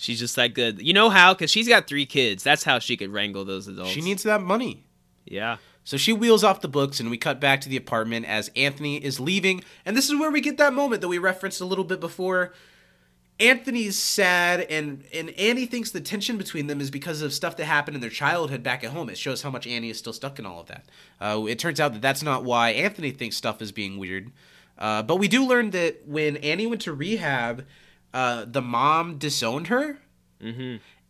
She's just that good. You know how? Because she's got three kids. That's how she could wrangle those adults. She needs that money. Yeah. So she wheels off the books, and we cut back to the apartment as Anthony is leaving. And this is where we get that moment that we referenced a little bit before. Anthony's sad, and, and Annie thinks the tension between them is because of stuff that happened in their childhood back at home. It shows how much Annie is still stuck in all of that. Uh, it turns out that that's not why Anthony thinks stuff is being weird. Uh, but we do learn that when Annie went to rehab, uh, the mom disowned her.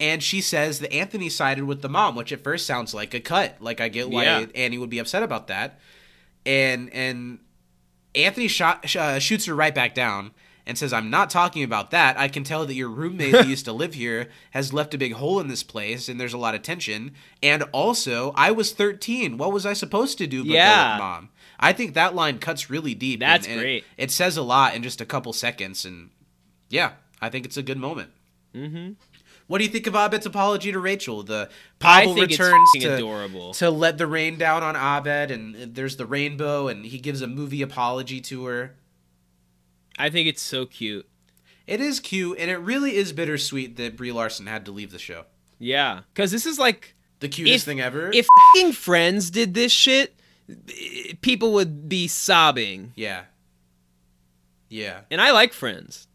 And she says that Anthony sided with the mom, which at first sounds like a cut. Like I get why Yeah. Annie would be upset about that. And and Anthony shot, uh, shoots her right back down and says, "I'm not talking about that. I can tell that your roommate that used to live here has left a big hole in this place, and there's a lot of tension. And also, I was 13. What was I supposed to do? But Yeah. with mom." I think that line cuts really deep. That's and- and great. It, it says a lot in just a couple seconds, and yeah, I think it's a good moment. Mm-hmm. What do you think of Abed's apology to Rachel? The Pavel returns to, adorable. to let the rain down on Abed, and there's the rainbow, and he gives a movie apology to her. I think it's so cute. It is cute, and it really is bittersweet that Brie Larson had to leave the show. Yeah. Because this is like. The cutest If- thing ever. If fing Friends did this shit, people would be sobbing. yeah, yeah, And I like Friends.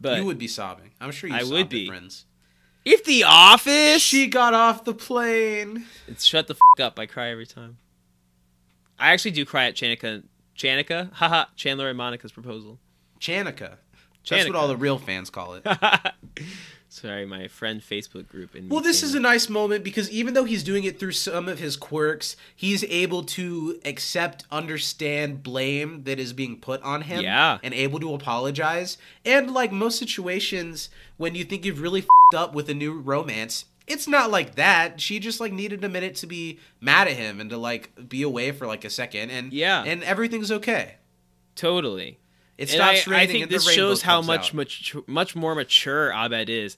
But you would be sobbing. I'm sure you. I would be. Friends. if The Office. She got off the plane. It's shut the f up. I cry every time. I actually do cry at Chanika. Chanika? Haha. Chandler and Monica's proposal. Chanika. That's what all the real fans call it. Sorry, my friend Facebook group. And Well, this is a nice moment because even though he's doing it through some of his quirks, he's able to accept, understand blame that is being put on him. Yeah. And able to apologize. And like most situations, when you think you've really fed up with a new romance, it's not like that. She just like needed a minute to be mad at him and to like be away for like a second, and Yeah. and everything's okay. totally. It I, stops I raining. think and this shows how much mature, much more mature Abed is.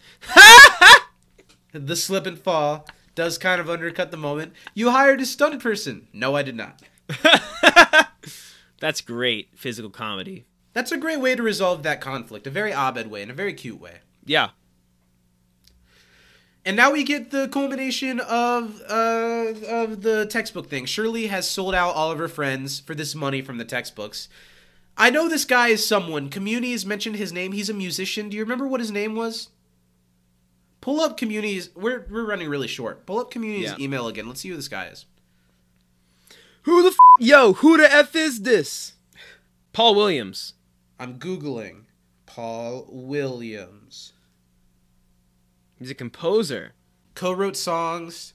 the slip and fall does kind of undercut the moment. You hired a stunt person. No, I did not. That's great physical comedy. That's a great way to resolve that conflict. A very Abed way, in a very cute way. Yeah. And now we get the culmination of uh, of the textbook thing. Shirley has sold out all of her friends for this money from the textbooks. I know this guy is someone. Communities mentioned his name. He's a musician. Do you remember what his name was? Pull up Communities. We're we're running really short. Pull up Communities' Yeah. email again. Let's see who this guy is. Who the f- yo? Who the f is this? Paul Williams. I'm googling Paul Williams. He's a composer. Co-wrote songs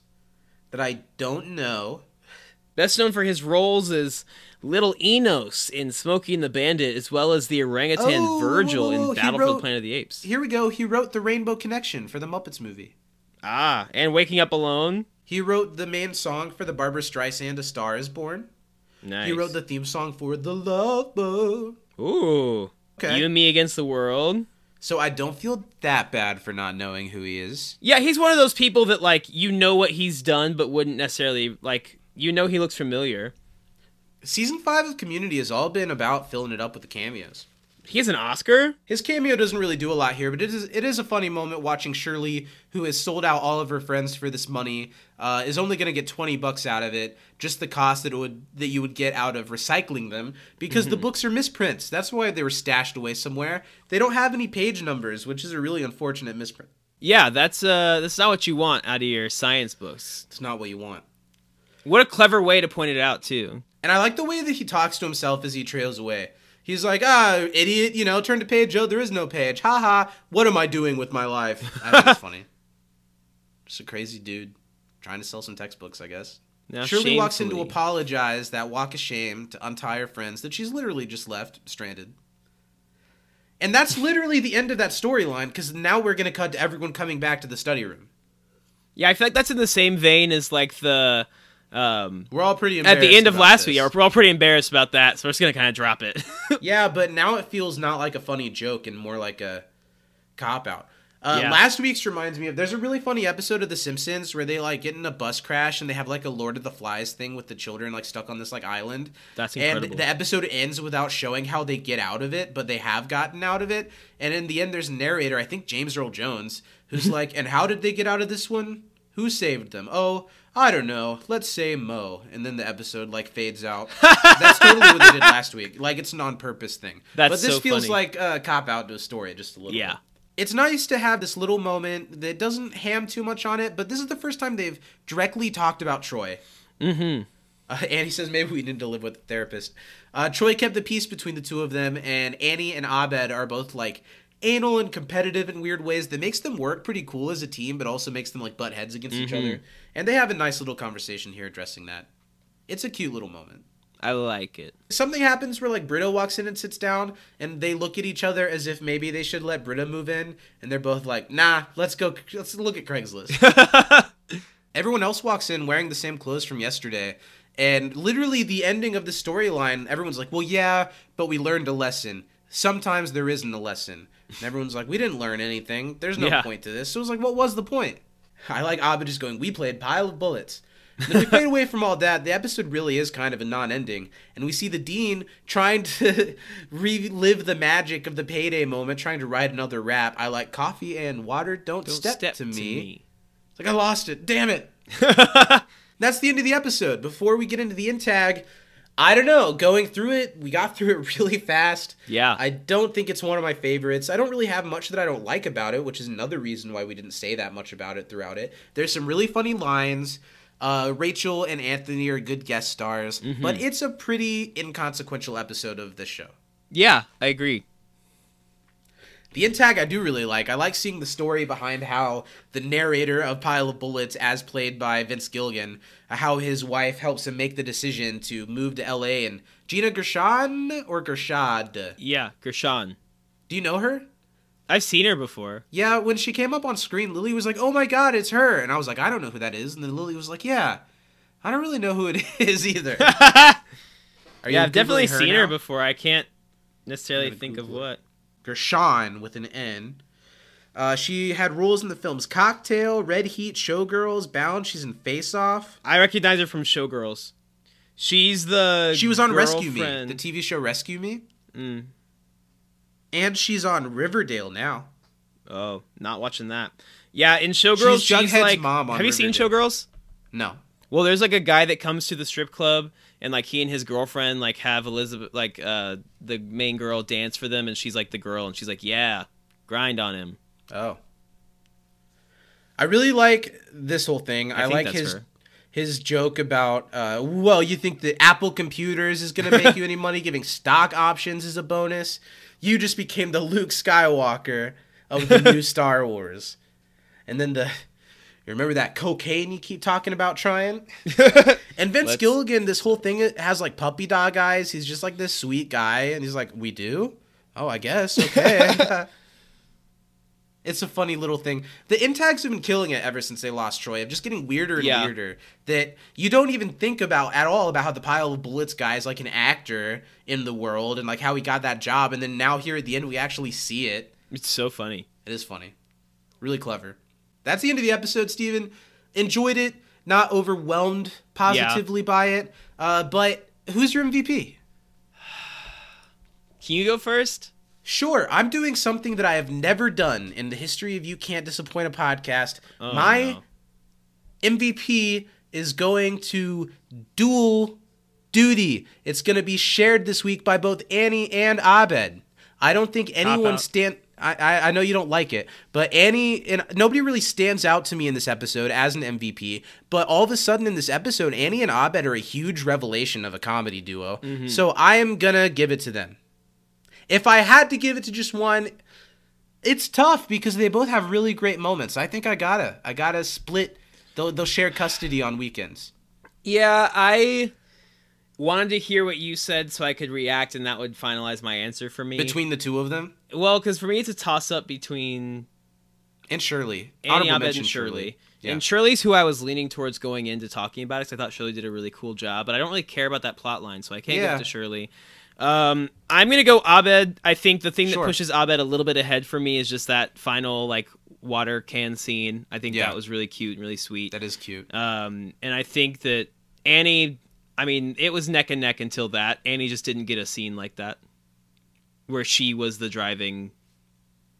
that I don't know. Best known for his roles as Little Enos in Smokey and the Bandit, as well as the orangutan Oh, Virgil whoa, whoa, whoa. in Battle for the Planet of the Apes. Here we go. He wrote The Rainbow Connection for the Muppets movie. Ah, and Waking Up Alone. He wrote the main song for the Barbra Streisand A Star is Born. Nice. He wrote the theme song for The Love Boat. Ooh. Okay. You and Me Against the World. So I don't feel that bad for not knowing who he is. Yeah, he's one of those people that like you know what he's done, but wouldn't necessarily like you know he looks familiar. Season five of Community has all been about filling it up with the cameos. He has an Oscar. His cameo doesn't really do a lot here, but it is it is a funny moment watching Shirley, who has sold out all of her friends for this money, uh, is only going to get twenty bucks out of it, just the cost that it would that you would get out of recycling them, because the books are misprints. That's why they were stashed away somewhere. They don't have any page numbers, which is a really unfortunate misprint. Yeah, that's uh that's not what you want out of your science books. It's not what you want. What a clever way to point it out too. And I like the way that he talks to himself as he trails away. He's like, ah, idiot, you know, turn to page. Oh, there is no page. Ha ha. What am I doing with my life? I think it's funny. Just a crazy dude trying to sell some textbooks, I guess. Now, Shirley walks in to apologize, that walk of shame to untie her friends that she's literally just left stranded. And that's literally the end of that storyline because now we're going to cut to everyone coming back to the study room. Yeah, I feel like that's in the same vein as like the um We're all pretty at the end of last this. week. Yeah, we're all pretty embarrassed about that, so we're just gonna kind of drop it. Yeah, but now it feels not like a funny joke and more like a cop out. Uh, Yeah. Last week's reminds me of there's a really funny episode of The Simpsons where they like get in a bus crash and they have like a Lord of the Flies thing with the children like stuck on this like island. That's incredible. And the episode ends without showing how they get out of it, but they have gotten out of it. And in the end, there's a narrator, I think James Earl Jones, who's like, "And how did they get out of this one? Who saved them? Oh, I don't know. Let's say Moe." And then the episode like fades out. That's totally what they did last week. Like it's an on purpose thing. That's but this so feels funny. like a cop out to a story just a little. Yeah. bit. It's nice to have this little moment that doesn't ham too much on it, but this is the first time they've directly talked about Troy. mm-hmm. Uh, Annie says maybe we need to live with a therapist. Uh, Troy kept the peace between the two of them, and Annie and Abed are both like anal and competitive in weird ways that makes them work pretty cool as a team, but also makes them like butt heads against each mm-hmm. other. And they have a nice little conversation here addressing that. It's a cute little moment. I like it. Something happens where like Britta walks in and sits down, and they look at each other as if maybe they should let Britta move in, and they're both like, "Nah, let's go. Let's look at Craigslist." Everyone else walks in wearing the same clothes from yesterday, and literally the ending of the storyline, everyone's like, "Well, yeah, but we learned a lesson. Sometimes there isn't a lesson." And everyone's like, "We didn't learn anything. There's no Yeah. point to this." So it's like, "What was the point?" I like Abed just going, "We played pile of bullets." then we fade away from all that. The episode really is kind of a non-ending, and we see the dean trying to relive the magic of the payday moment, trying to write another rap. I like coffee and water. Don't, Don't step, to, me. It's like I lost it. Damn it. That's the end of the episode. Before we get into the in tag, I don't know. Going through it, we got through it really fast. Yeah. I don't think it's one of my favorites. I don't really have much that I don't like about it, which is another reason why we didn't say that much about it throughout it. There's some really funny lines. Uh, Rachel and Anthony are good guest stars, but it's a pretty inconsequential episode of this show. Yeah, I agree. The intag I do really like. I like seeing the story behind how the narrator of Pile of Bullets, as played by Vince Gilligan, uh, how his wife helps him make the decision to move to LA. And Gina Gershon or Gershad? Yeah, Gershon. Do you know her? I've seen her before. Yeah, when she came up on screen, Lily was like, "Oh my God, it's her!" And I was like, "I don't know who that is." And then Lily was like, "Yeah, I don't really know who it is either." Are you yeah, I've definitely Googling seen her before. I can't necessarily think of Google it. what. Gershon with an N. Uh, she had roles in the films Cocktail, Red Heat, Showgirls, Bound. She's in Face Off. I recognize her from Showgirls. She's the She was on Rescue Me, the TV show Rescue Me. Mm. And she's on Riverdale now. Oh, not watching that. Yeah, in Showgirls, She's she's, like. mom on have you seen Showgirls? No. Well, there's like a guy that comes to the strip club and like he and his girlfriend like have Elizabeth like uh the main girl dance for them and she's like the girl and she's like, "Yeah, grind on him." Oh. I really like this whole thing. I, think like his her. his joke about uh, well, you think the Apple computers is going to make you any money giving stock options is a bonus. You just became the Luke Skywalker of the new Star Wars. And then the you remember that cocaine you keep talking about trying? and Vince Let's- Gilligan, this whole thing has like puppy dog eyes. He's just like this sweet guy, and he's like, "We do? Oh, I guess. Okay." it's a funny little thing. The intags have been killing it ever since they lost Troy. Of just getting weirder and Yeah. weirder. That you don't even think about at all about how the pile of bullets guy is like an actor in the world and like how he got that job, and then now here at the end we actually see it. It's so funny. It is funny. Really clever. That's the end of the episode, Steven. Enjoyed it. Not overwhelmed positively by it. Uh, but who's your MVP? Can you go first? Sure, I'm doing something that I have never done in the history of You Can't Disappoint a podcast. My no. MVP is going to dual duty. It's going to be shared this week by both Annie and Abed. I don't think anyone stand. I, I know you don't like it, but Annie and nobody really stands out to me in this episode as an MVP. But all of a sudden in this episode, Annie and Abed are a huge revelation of a comedy duo. Mm-hmm. So I am gonna give it to them. If I had to give it to just one, it's tough because they both have really great moments. I think I gotta I gotta split. They'll they'll share custody on weekends. Yeah, I wanted to hear what you said so I could react, and that would finalize my answer for me. Between the two of them well, because for me it's a toss up between and Shirley, Annie Honorable Abed and Shirley. Yeah. And Shirley's who I was leaning towards going into talking about it 'cause I thought Shirley did a really cool job, but I don't really care about that plot line, so I can't Yeah. give it to Shirley. Um, I'm gonna go Abed. I think the thing Sure. that pushes Abed a little bit ahead for me is just that final like water can scene. I think Yeah. that was really cute and really sweet. that is cute. Um, and I think that Annie, I mean, it was neck and neck until that. Annie just didn't get a scene like that, where she was the driving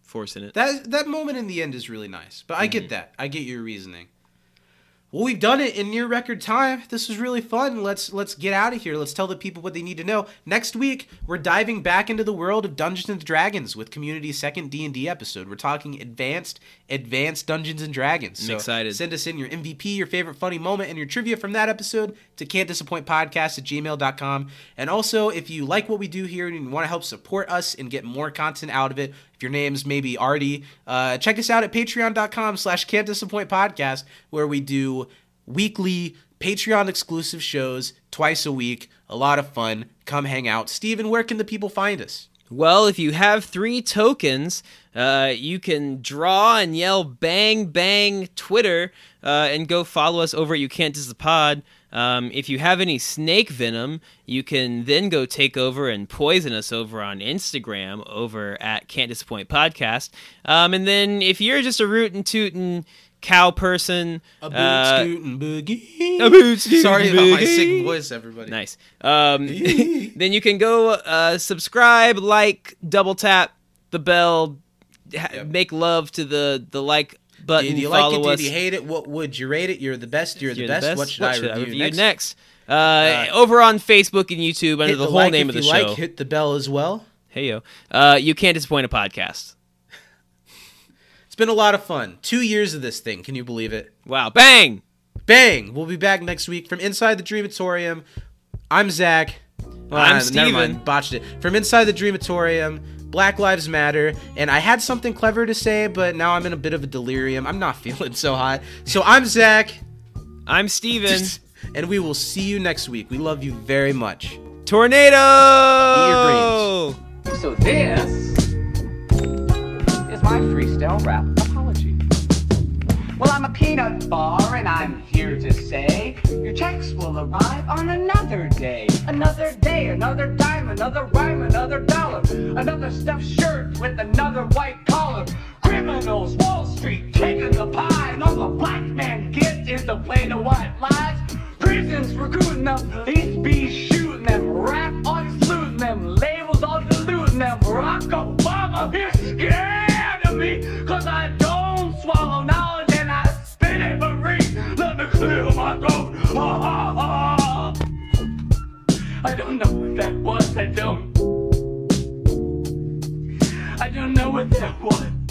force in it. That that moment in the end is really nice. But I Mm-hmm. get that. I get your reasoning. Well, we've done it in near record time. This was really fun. Let's let's get out of here. Let's tell the people what they need to know. Next week, we're diving back into the world of Dungeons and Dragons with Community's second D and D episode. We're talking advanced, advanced Dungeons and Dragons. I'm So excited. Send us in your MVP, your favorite funny moment, and your trivia from that episode to can't disappoint podcast at gmail.com. And also, if you like what we do here and you want to help support us and get more content out of it, if your name's maybe Artie, uh, check us out at patreon.com slash can't disappoint podcast, where we do weekly Patreon exclusive shows twice a week. A lot of fun. Come hang out. Steven, where can the people find us? Well, if you have three tokens, uh, you can draw and yell "bang bang" Twitter, uh, and go follow us over at You Can't Dis the Pod. Um, if you have any snake venom, you can then go take over and poison us over on Instagram over at Can't Disappoint Podcast. Um, and then if you're just a rootin' tootin' cow person, A boot, uh, scoot, boogie. a boot, scoot, Sorry and about my sick voice, everybody. Nice. Um, then you can go uh, subscribe, like, double tap the bell, ha- Yep. make love to the the like button. Did you like it? us. Did you hate it? What would you rate it? You're the best. You're, You're the, best. What should, I, review next? Uh, over on Facebook and YouTube under Hit the, whole like name if of the you show. Like, hit the bell as well. Hey yo, uh, you can't disappoint a podcast. It's been a lot of fun. Two years of this thing. Can you believe it? Wow, bang! Bang! We'll be back next week from Inside the Dreamatorium. I'm Zach. Well, I'm uh, Never Steven. mind. Botched it. From Inside the Dreamatorium, Black Lives Matter. And I had something clever to say, but now I'm in a bit of a delirium. I'm not feeling so hot. So I'm Zach. I'm Steven. And we will see you next week. We love you very much. Tornado. Eat your So this is my freestyle rap apology. Well, I'm a peanut bar, and I'm here to say your checks will arrive on another day. Another day, another dime, another rhyme, another dollar. Another stuffed shirt with another white collar. Criminals, Wall Street, taking the pie, and all the black man gets is to play the white lies. Prisons recruiting them, police be shooting them, rap on looting them, labels on diluting them. Barack Obama is scared me, cause I don't swallow knowledge and I spit it free. Let me clear my throat. Ha ha ha. I don't know what that was, I don't. I don't know what that was.